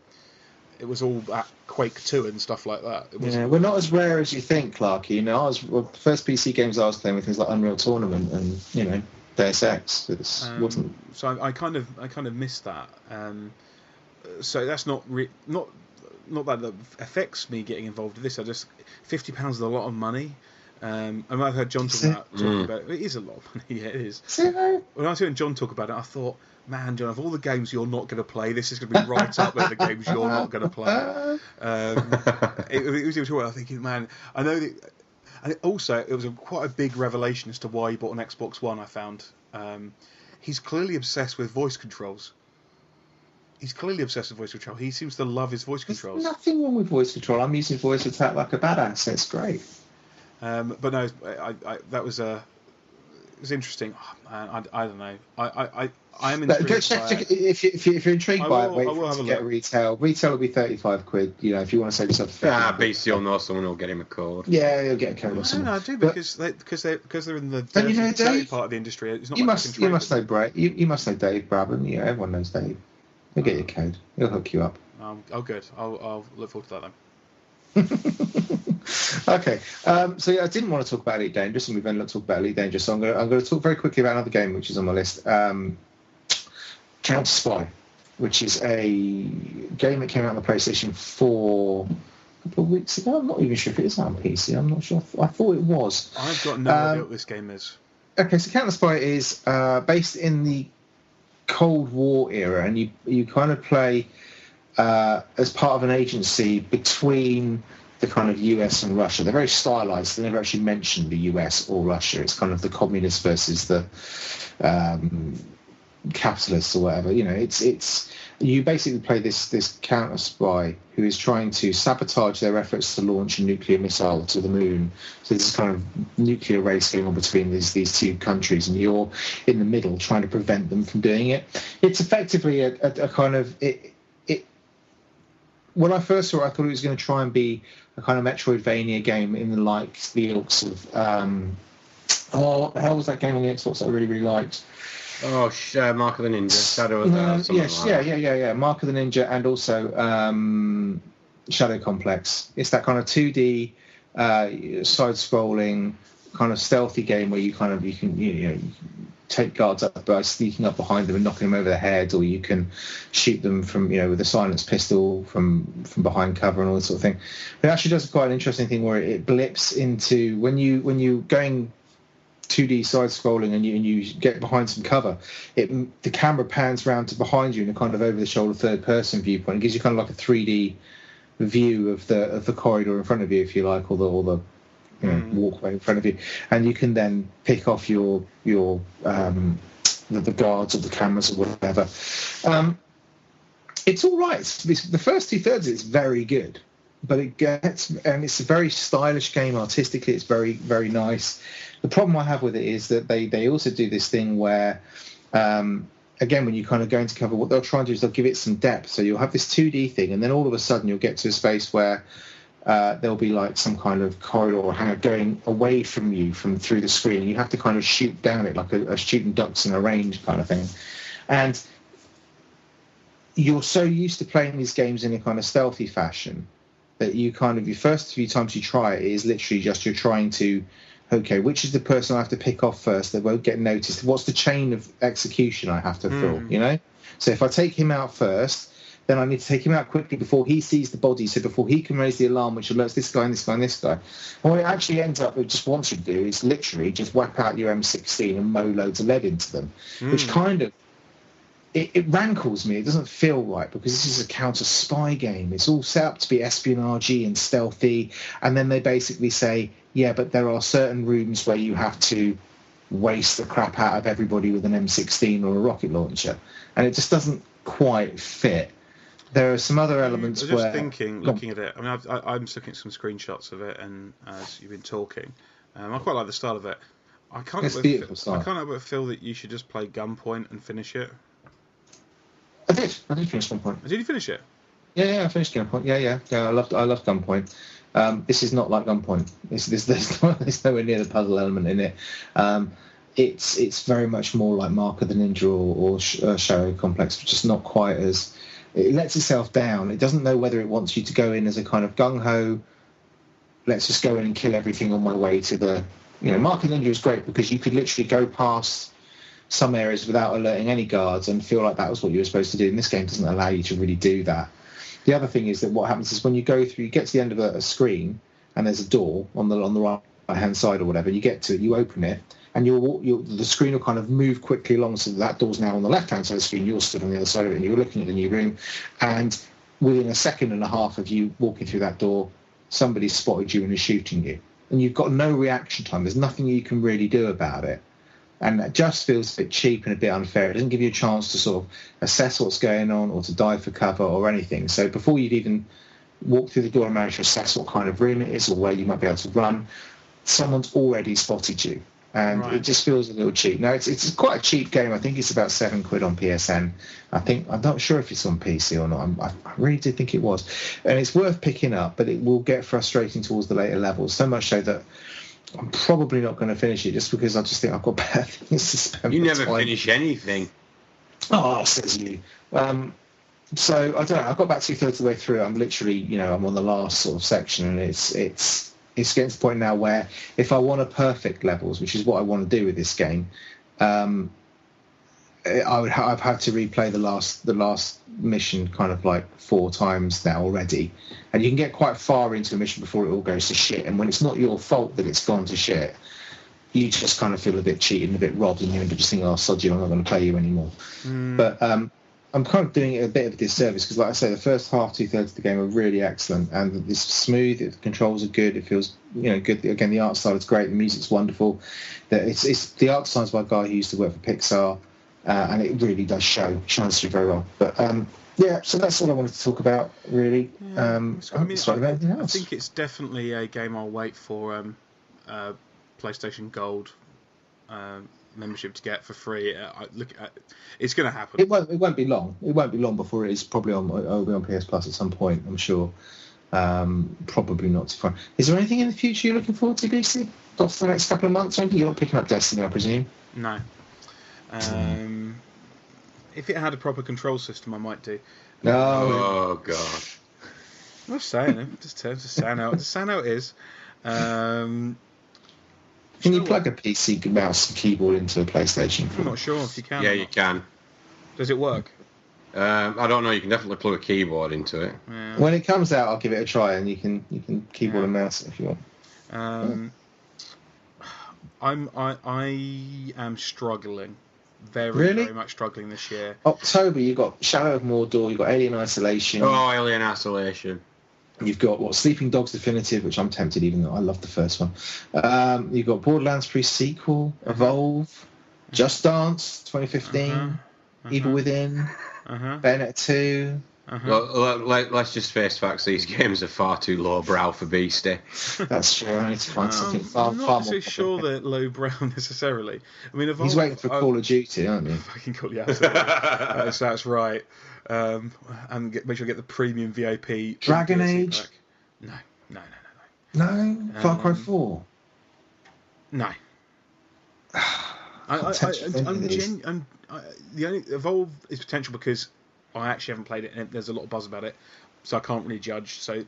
It was all at Quake 2 and stuff like that. Yeah, we're not as rare as you think, Clarky. You know, I was well, the first PC games I was playing with things like Unreal Tournament and you know Deus Ex. It um, wasn't. So I, I kind of I kind of missed that. Um, so that's not re- not not that that affects me getting involved with this. I just fifty pounds is a lot of money. Um, and I've heard John talk Is it? about, talking Mm. about it is a lot of money. (laughs) Yeah, it is. When I was hearing John talk about it, I thought, man, John, of all the games you're not going to play, this is going to be right up there the games you're not going to play. (laughs) Um, it, it was, it was I was thinking, man, I know that. And it also, it was a, quite a big revelation as to why he bought an Xbox One. I found um, he's clearly obsessed with voice controls. He's clearly obsessed with voice control. He seems to love his voice There's controls. nothing wrong with voice control. I'm using VoiceAttack like a badass. It's great. Um, but no, I, I, that was a. It was interesting. Oh, man, I, I don't know. I, I, I, I am intrigued go by check, it. check, if, you, if, you, if you're intrigued I by it, wait for it to get look. retail. Retail will be 35 quid. You know, if you want to save yourself a 50 ah, quid. BC will know someone will get him a code. Yeah, he'll get a code or No, no, I do But because they because they because they're in the Don't you dirty, know dirty Dave? part of the industry. It's not you like must can you must know Brett. You, you must know Dave Brabham. Yeah, everyone knows Dave. He'll get your code. He'll hook you up. Um, oh, good. I'll, I'll look forward to that then. (laughs) okay, um, so yeah, I didn't want to talk about Elite Dangerous, and we've only talk about Elite Dangerous. So I'm going to I'm going to talk very quickly about another game which is on my list. Um, Counter Spy, which is a game that came out on the PlayStation 4 a couple of weeks ago. I'm not even sure if it is on PC. I'm not sure. I thought it was. I've got no Um, idea what this game is. Okay, so Counter Spy is uh, based in the Cold War era, and you you kind of play uh, as part of an agency between the kind of US and Russia. They're very stylized. They never actually mention the US or Russia. It's kind of the communists versus the um, capitalists or whatever. You know, it's it's you basically play this this counter spy who is trying to sabotage their efforts to launch a nuclear missile to the moon. So this is kind of nuclear race going on between these these two countries, and you're in the middle trying to prevent them from doing it. It's effectively a, a, a kind of it. It when I first saw it, I thought it was going to try and be a kind of Metroidvania game in the like the ilks of um, oh what the hell was that game on the Xbox that I really really liked? Oh, uh, Mark of the Ninja, Shadow of the Uh, yes, like yeah, yeah, yeah, yeah. Mark of the Ninja and also um, Shadow Complex. It's that kind of 2D uh, side-scrolling kind of stealthy game where you kind of you can you know take guards up by sneaking up behind them and knocking them over the head, or you can shoot them from you know with a silenced pistol from from behind cover and all this sort of thing. It actually does quite an interesting thing where it blips into when you when you're going 2D side scrolling and you, and you get behind some cover, it the camera pans round to behind you in a kind of over the shoulder third person viewpoint. It gives you kind of like a 3D view of the of the corridor in front of you, if you like, or the or the know, mm. walkway in front of you, and you can then pick off your your um, the, the, guards or the cameras or whatever. Um, it's all right. It's, the first two thirds is very good, but it gets and it's a very stylish game artistically. It's very very nice. The problem I have with it is that they they also do this thing where um, again, when you kind of go into cover, what they'll try and do is they'll give it some depth. So you'll have this 2D thing, and then all of a sudden you'll get to a space where uh, there'll be like some kind of corridor or hangar going away from you from through the screen. You have to kind of shoot down it like a, a shooting ducks in a range kind of thing. And you're so used to playing these games in a kind of stealthy fashion that you kind of your first few times you try it is literally just you're trying to okay, which is the person I have to pick off first that won't get noticed? What's the chain of execution I have to mm. fill? You know, so if I take him out first, then I need to take him out quickly before he sees the body, so before he can raise the alarm, which alerts this guy and this guy and this guy. And what it actually ends up it just wants you to do is literally just whack out your M16 and mow loads of lead into them, mm. which kind of it, it, rankles me. It doesn't feel right because this is a counter spy game. It's all set up to be espionage and stealthy, and then they basically say yeah, but there are certain rooms where you have to waste the crap out of everybody with an M16 or a rocket launcher, and it just doesn't quite fit. There are some other elements I was just where, thinking, looking at it. I mean, I've, I, am looking at some screenshots of it, and as you've been talking, um, I quite like the style of it. I can't. It's beautiful feel, I can't help but feel that you should just play Gunpoint and finish it. I did. I did finish Gunpoint. Did you finish it? Yeah, yeah, I finished Gunpoint. Yeah, yeah, yeah. I loved. I loved Gunpoint. Um, this is not like Gunpoint. This, this, (laughs) there's, there's nowhere near the puzzle element in it. Um, it's it's very much more like Mark of the Ninja or, or uh, Shadow Complex, just not quite as. It lets itself down. It doesn't know whether it wants you to go in as a kind of gung ho. Let's just go in and kill everything on my way to the. You know, Mark Ninja is great because you could literally go past some areas without alerting any guards and feel like that was what you were supposed to do. And this game doesn't allow you to really do that. The other thing is that what happens is when you go through, you get to the end of a, a screen and there's a door on the on the right hand side or whatever. You get to it, you open it, and you'll, you'll, the screen will kind of move quickly along so that, that door's now on the left hand side of the screen. You're stood on the other side of it, and you're looking at the new room. And within a second and a half of you walking through that door, somebody's spotted you and is shooting you, and you've got no reaction time. There's nothing you can really do about it and it just feels a bit cheap and a bit unfair. It doesn't give you a chance to sort of assess what's going on or to dive for cover or anything. So before you'd even walk through the door and manage to assess what kind of room it is or where you might be able to run, someone's already spotted you. And right. it just feels a little cheap. Now it's it's quite a cheap game. I think it's about seven quid on PSN. I think I'm not sure if it's on PC or not. I'm, i really did think it was, and it's worth picking up. But it will get frustrating towards the later levels. So much so that I'm probably not going to finish it just because I just think I've got (laughs) better things to spend. You never time. finish anything. Oh, says you. Um, so I don't know. I've got about two thirds of the way through. I'm literally, you know, I'm on the last sort of section, and it's it's it's getting to the point now where if I want a perfect levels, which is what I want to do with this game, um, I would ha- I've had to replay the last the last mission kind of like four times now already, and you can get quite far into a mission before it all goes to shit. And when it's not your fault that it's gone to shit, you just kind of feel a bit cheated and a bit robbed, and you end up just thinking, "Oh, sod you, I'm not going to play you anymore." Mm. But um, I'm kind of doing it a bit of a disservice because, like I say, the first half, two thirds of the game are really excellent, and it's smooth. The controls are good. It feels, you know, good. Again, the art style is great. The music's wonderful. The, it's, it's the art design's by a guy who used to work for Pixar uh, and it really does show shines through very well. But um, yeah, so that's all I wanted to talk about really. Yeah. Um, I, mean, I, I, think it's definitely a game I'll wait for um, uh, PlayStation Gold uh, membership to get for free. Uh, I, look, uh, it's going to happen. It won't. It won't be long. It won't be long before it is probably on. It'll be on PS Plus at some point. I'm sure. Um, probably not too far. Is there anything in the future you're looking forward to, BC? For the next couple of months, maybe you're not picking up Destiny, I presume. No. Um, if it had a proper control system, I might do. No. Oh god. I'm just saying it. Just, just saying how just saying how it is. Um, Can Do you plug a PC mouse and keyboard into a PlayStation? what? I'm not sure if you can. Yeah, you can. Does it work? Um, I don't know. You can definitely plug a keyboard into it. Yeah. When it comes out, I'll give it a try, and you can you can keyboard Yeah. and mouse it if you want. Um, I'm I I am struggling, very Really? very much struggling this year. October, you've got Shadow of Mordor, you've got Alien Isolation, Oh, Alien Isolation. You've got what Sleeping Dogs Definitive, which I'm tempted, even though I love the first one. Um, you've got Borderlands pre sequel, Evolve, Just Dance 2015, Uh-huh, Evil uh-huh. Within, Uh-huh, Bayonetta 2. Uh-huh. Well, let, us just face facts. These games are far too lowbrow for Beastie. (laughs) That's true. I need to find something Um, far, I'm far not more. so sure that low brown (laughs) necessarily. I mean, Evolve, He's waiting for I- Call of Duty, aren't you? Fucking call you out. (laughs) that's, that's right. Um, and get, make sure I get the premium VIP. Dragon DLC Age? pack. No, no, no, no, No, Far Cry Um, 4. no. No. (sighs) I, I, I, I'm, any of these. gen, I'm I, the only Evolve is potential because I actually haven't played it and there's a lot of buzz about it, so I can't really judge. So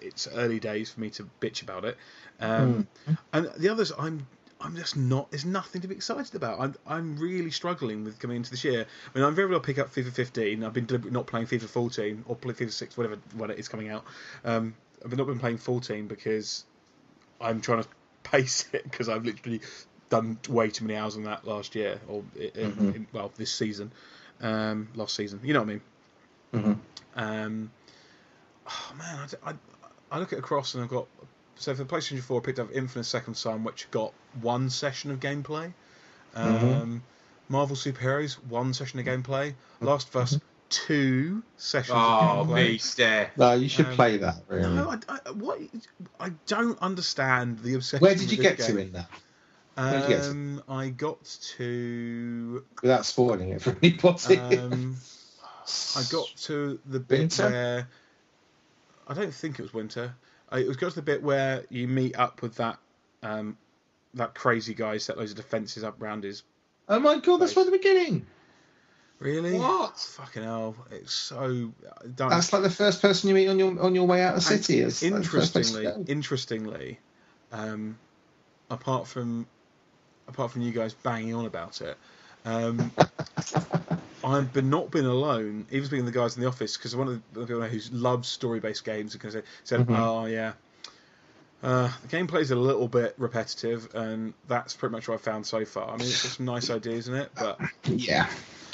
it's early days for me to bitch about it. Um, Hmm. And the others, I'm I'm just not. There's nothing to be excited about. I'm I'm really struggling with coming into this year. I mean, I'm very well pick up FIFA 15. I've been deliberately not playing FIFA 14 or play FIFA 6, whatever when it is coming out. Um, I've not been playing 14 because I'm trying to (laughs) pace it because I've literally done way too many hours on that last year or in, Mhm. in, well this season, um, last season. You know what I mean? hmm Um, oh man, i i look at across and I've got so for the PlayStation 4, I picked up Infamous Second Son, which got one session of gameplay. Um, Mhm. Marvel Superheroes, one session of gameplay. Last of Us, two sessions Oh, of gameplay. Beastie. No, you should Um, play that, really. No, I, I, what, I don't understand the obsession. Where did you this get to in that? Um, I got to. Without spoiling it for anybody. Um, I got (laughs) to the bit Winter? where I don't think it was winter. I, it was got to the bit where you meet up with that um, that crazy guy, set loads of defences up around his. oh my god, that's right at the beginning. Really? What? Fucking hell! It's so. Don't. That's like the first person you meet on your on your way out of the And city. It's like the first place to interestingly, interestingly, um, apart from apart from you guys banging on about it, um, (laughs) I've been not been alone. Even speaking to the guys in the office, because one of the people who loves story-based games, because said, Mhm. "Oh yeah." Uh, the gameplay is a little bit repetitive, and that's pretty much what I've found so far. I mean, it's got some nice ideas in it, but (laughs) Yeah,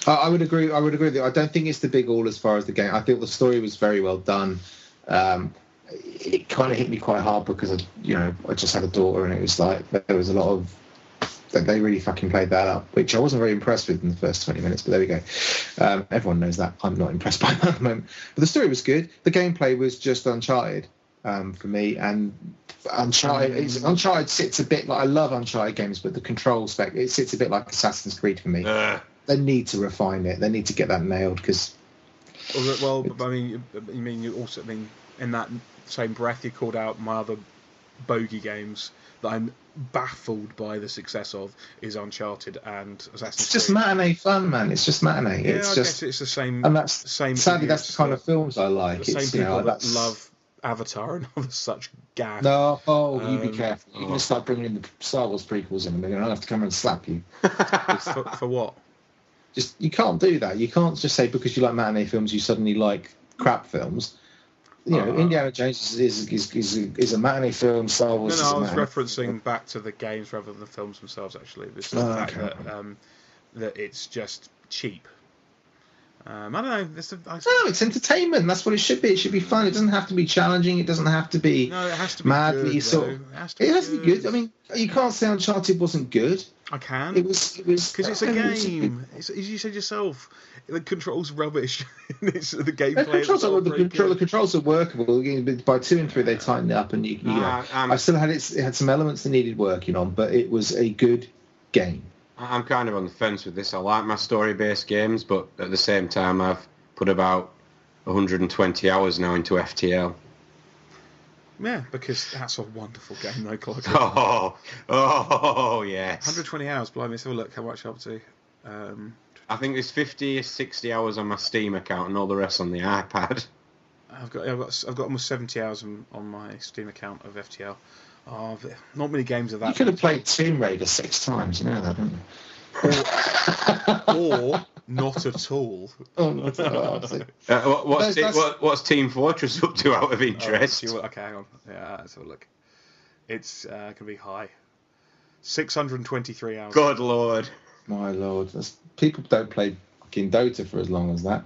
I, I would agree. I would agree with you. I don't think it's the big all as far as the game. I think the story was very well done. Um, it kind of hit me quite hard because I, you know, I just had a daughter, and it was like there was a lot of that they really fucking played that up, which I wasn't very impressed with in the first 20 minutes. But there we go. Um, everyone knows that I'm not impressed (laughs) by that at the moment. But the story was good. The gameplay was just Uncharted um, for me, and Uncharted it's, Uncharted sits a bit like I love Uncharted games, but the control spec it sits a bit like Assassin's Creed for me Uh, they need to refine it. They need to get that nailed because Well, well, I mean, you you mean you also I mean in that same breath you called out my other bogey games that I'm baffled by the success of is Uncharted and Assassin's it's just Creed. matinee fun, man. It's just matinee. Yeah, it's I just guess it's the same. and that's same. sadly that's the kind of films I like. the like. same It's people you know that that's love Avatar and (laughs) other such gaff. no. Oh, you be Um, careful. You're gonna start bringing in the Star Wars prequels in a minute. I'll have to come and slap you. (laughs) for, for what? Just you can't do that. You can't just say because you like matinee films you suddenly like crap films. You know, Uh, Indiana Jones is is, is, is, is a matinee film. Star No, Wars. no, is a I was referencing back to the games rather than the films themselves. Actually, it's the Oh, fact okay. that um, that it's just cheap. Um, I don't know. It's a, I, No, it's entertainment. That's what it should be. It should be fun. It doesn't have to be challenging. It doesn't have to be. no, it has to be madly good. sort of- It has to be, It has to be good. I mean, you can't say Uncharted wasn't good. I can. It was. It was Because it's a mean, it was game. It's, as you said yourself, the controls rubbish. (laughs) it's the The controls, are, the, control, the controls are workable. By two and three, they tightened it up, and you, you know, um, I still had it. It had some elements that needed working on, but it was a good game. I'm kind of on the fence with this. I like my story-based games, but at the same time, I've put about 120 hours now into FTL. Yeah, because that's a wonderful game, though, Clark. (laughs) Oh, oh, yes. 120 hours, blimey. Let's have a look how much I'm up to. Um, I think there's 50 or 60 hours on my Steam account and all the rest on the iPad. I've got I've got I've got almost 70 hours on, on my Steam account of FTL. Oh, not many games of that. You could have played Tomb Raider six times, you know that, don't you? (laughs) or not at all. oh, no, see. Uh, what, what's, That's- that's- what, what's Team Fortress up to out of Oh, interest? see what- okay, hang on. Yeah, let's have a look. It's uh, going to be high. 623 hours. Good lord. My lord, That's- people don't play fucking Dota for as long as that.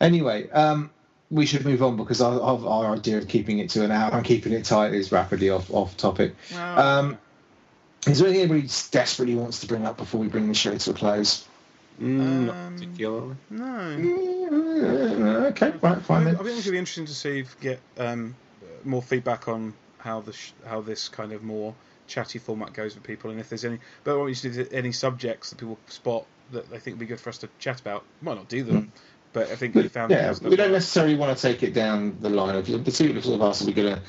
Anyway, um, we should move on because our, our, our idea of keeping it to an hour and keeping it tight is rapidly off off topic. Well, Um, Is there anything anybody desperately wants to bring up before we bring the show to a close? Mm, not Um, particularly. no. Okay, right, fine think, then. I think it's going to be interesting to see if get um, more feedback on how the sh- how this kind of more chatty format goes for people, and if there's any. But what we should do is any subjects that people spot that they think would be good for us to chat about. Might not do them, but I think we found. Yeah, we don't necessarily want to take it down the line of the two of us. Are we gonna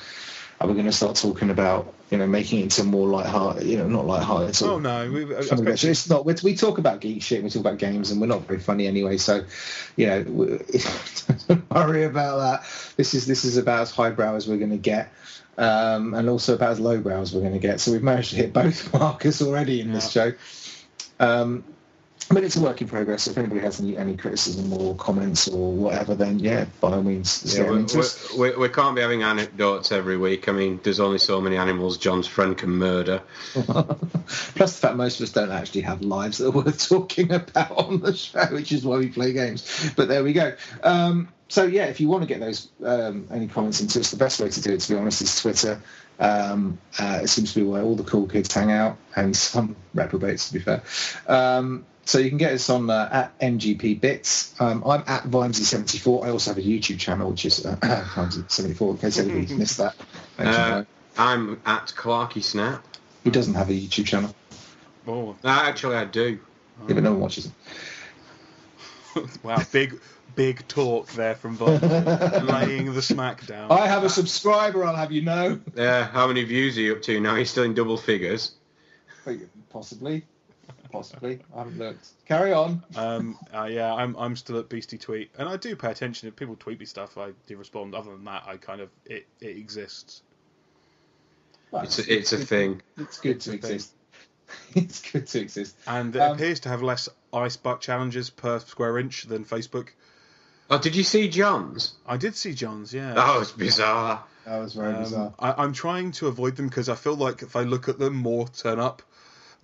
are we gonna start talking about you know making it into more light-hearted, you know, not light-hearted. sort Oh no, we, Something it's not. We, we talk about geek shit. We talk about games, and we're not very funny anyway. So, you know, we, (laughs) don't worry about that. This is this is about as highbrow as we're going to get, um, and also about as lowbrow as we're going to get. So we've managed to hit both (laughs) markers already in this show. Um, but it's a work in progress. If anybody has any, any criticism or comments or whatever, then yeah, by all means, Yeah, we, we, we can't be having anecdotes every week. I mean, there's only so many animals John's friend can murder. (laughs) Plus the fact most of us don't actually have lives that are worth (laughs) talking about on the show, which is why we play games. But there we go. Um, so yeah, if you want to get those um, any comments into us, the best way to do it, to be honest, is Twitter. Um, uh, it seems to be where all the cool kids hang out, and some reprobates, to be fair. Um, so you can get us on uh, at MGP Bits. Um, I'm at Vimesy74. I also have a YouTube channel, which is uh, (coughs) Vimesy74, in case anybody (laughs) missed that. Uh. I'm at Clarky Snap. He doesn't have a YouTube channel, Oh, Uh, actually, I do. yeah, but no one watches it. (laughs) wow, big big talk there from Bob, (laughs) laying the smack down. I have a subscriber, I'll have you know. Uh, how many views are you up to now? You're still in double figures. Possibly. Possibly. I haven't looked. Carry on. Um, uh, yeah, I'm I'm still at Beastie Tweet, and I do pay attention if people tweet me stuff. I do respond. Other than that, I kind of it it exists. Well, It's a, it's a thing. It's good It's to a thing. exist. (laughs) It's good to exist. And it Um, appears to have less ice butt challenges per square inch than Facebook. Oh, did you see John's? I did see John's, yeah. That was bizarre. That was very Um, bizarre. I, I'm trying to avoid them because I feel like if I look at them, more turn up.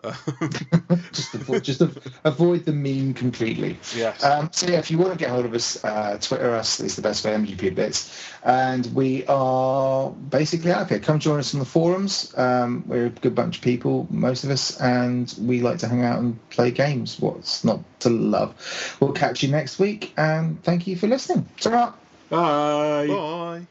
(laughs) Just avoid, just avoid the meme completely. yes. Um, so yeah, if you want to get hold of us, uh, Twitter us is the best way. MGP bits, and we are basically out here. Come join us on the forums. Um, we're a good bunch of people, most of us, and we like to hang out and play games. What's not to love? We'll catch you next week, and thank you for listening. ta Bye. Bye.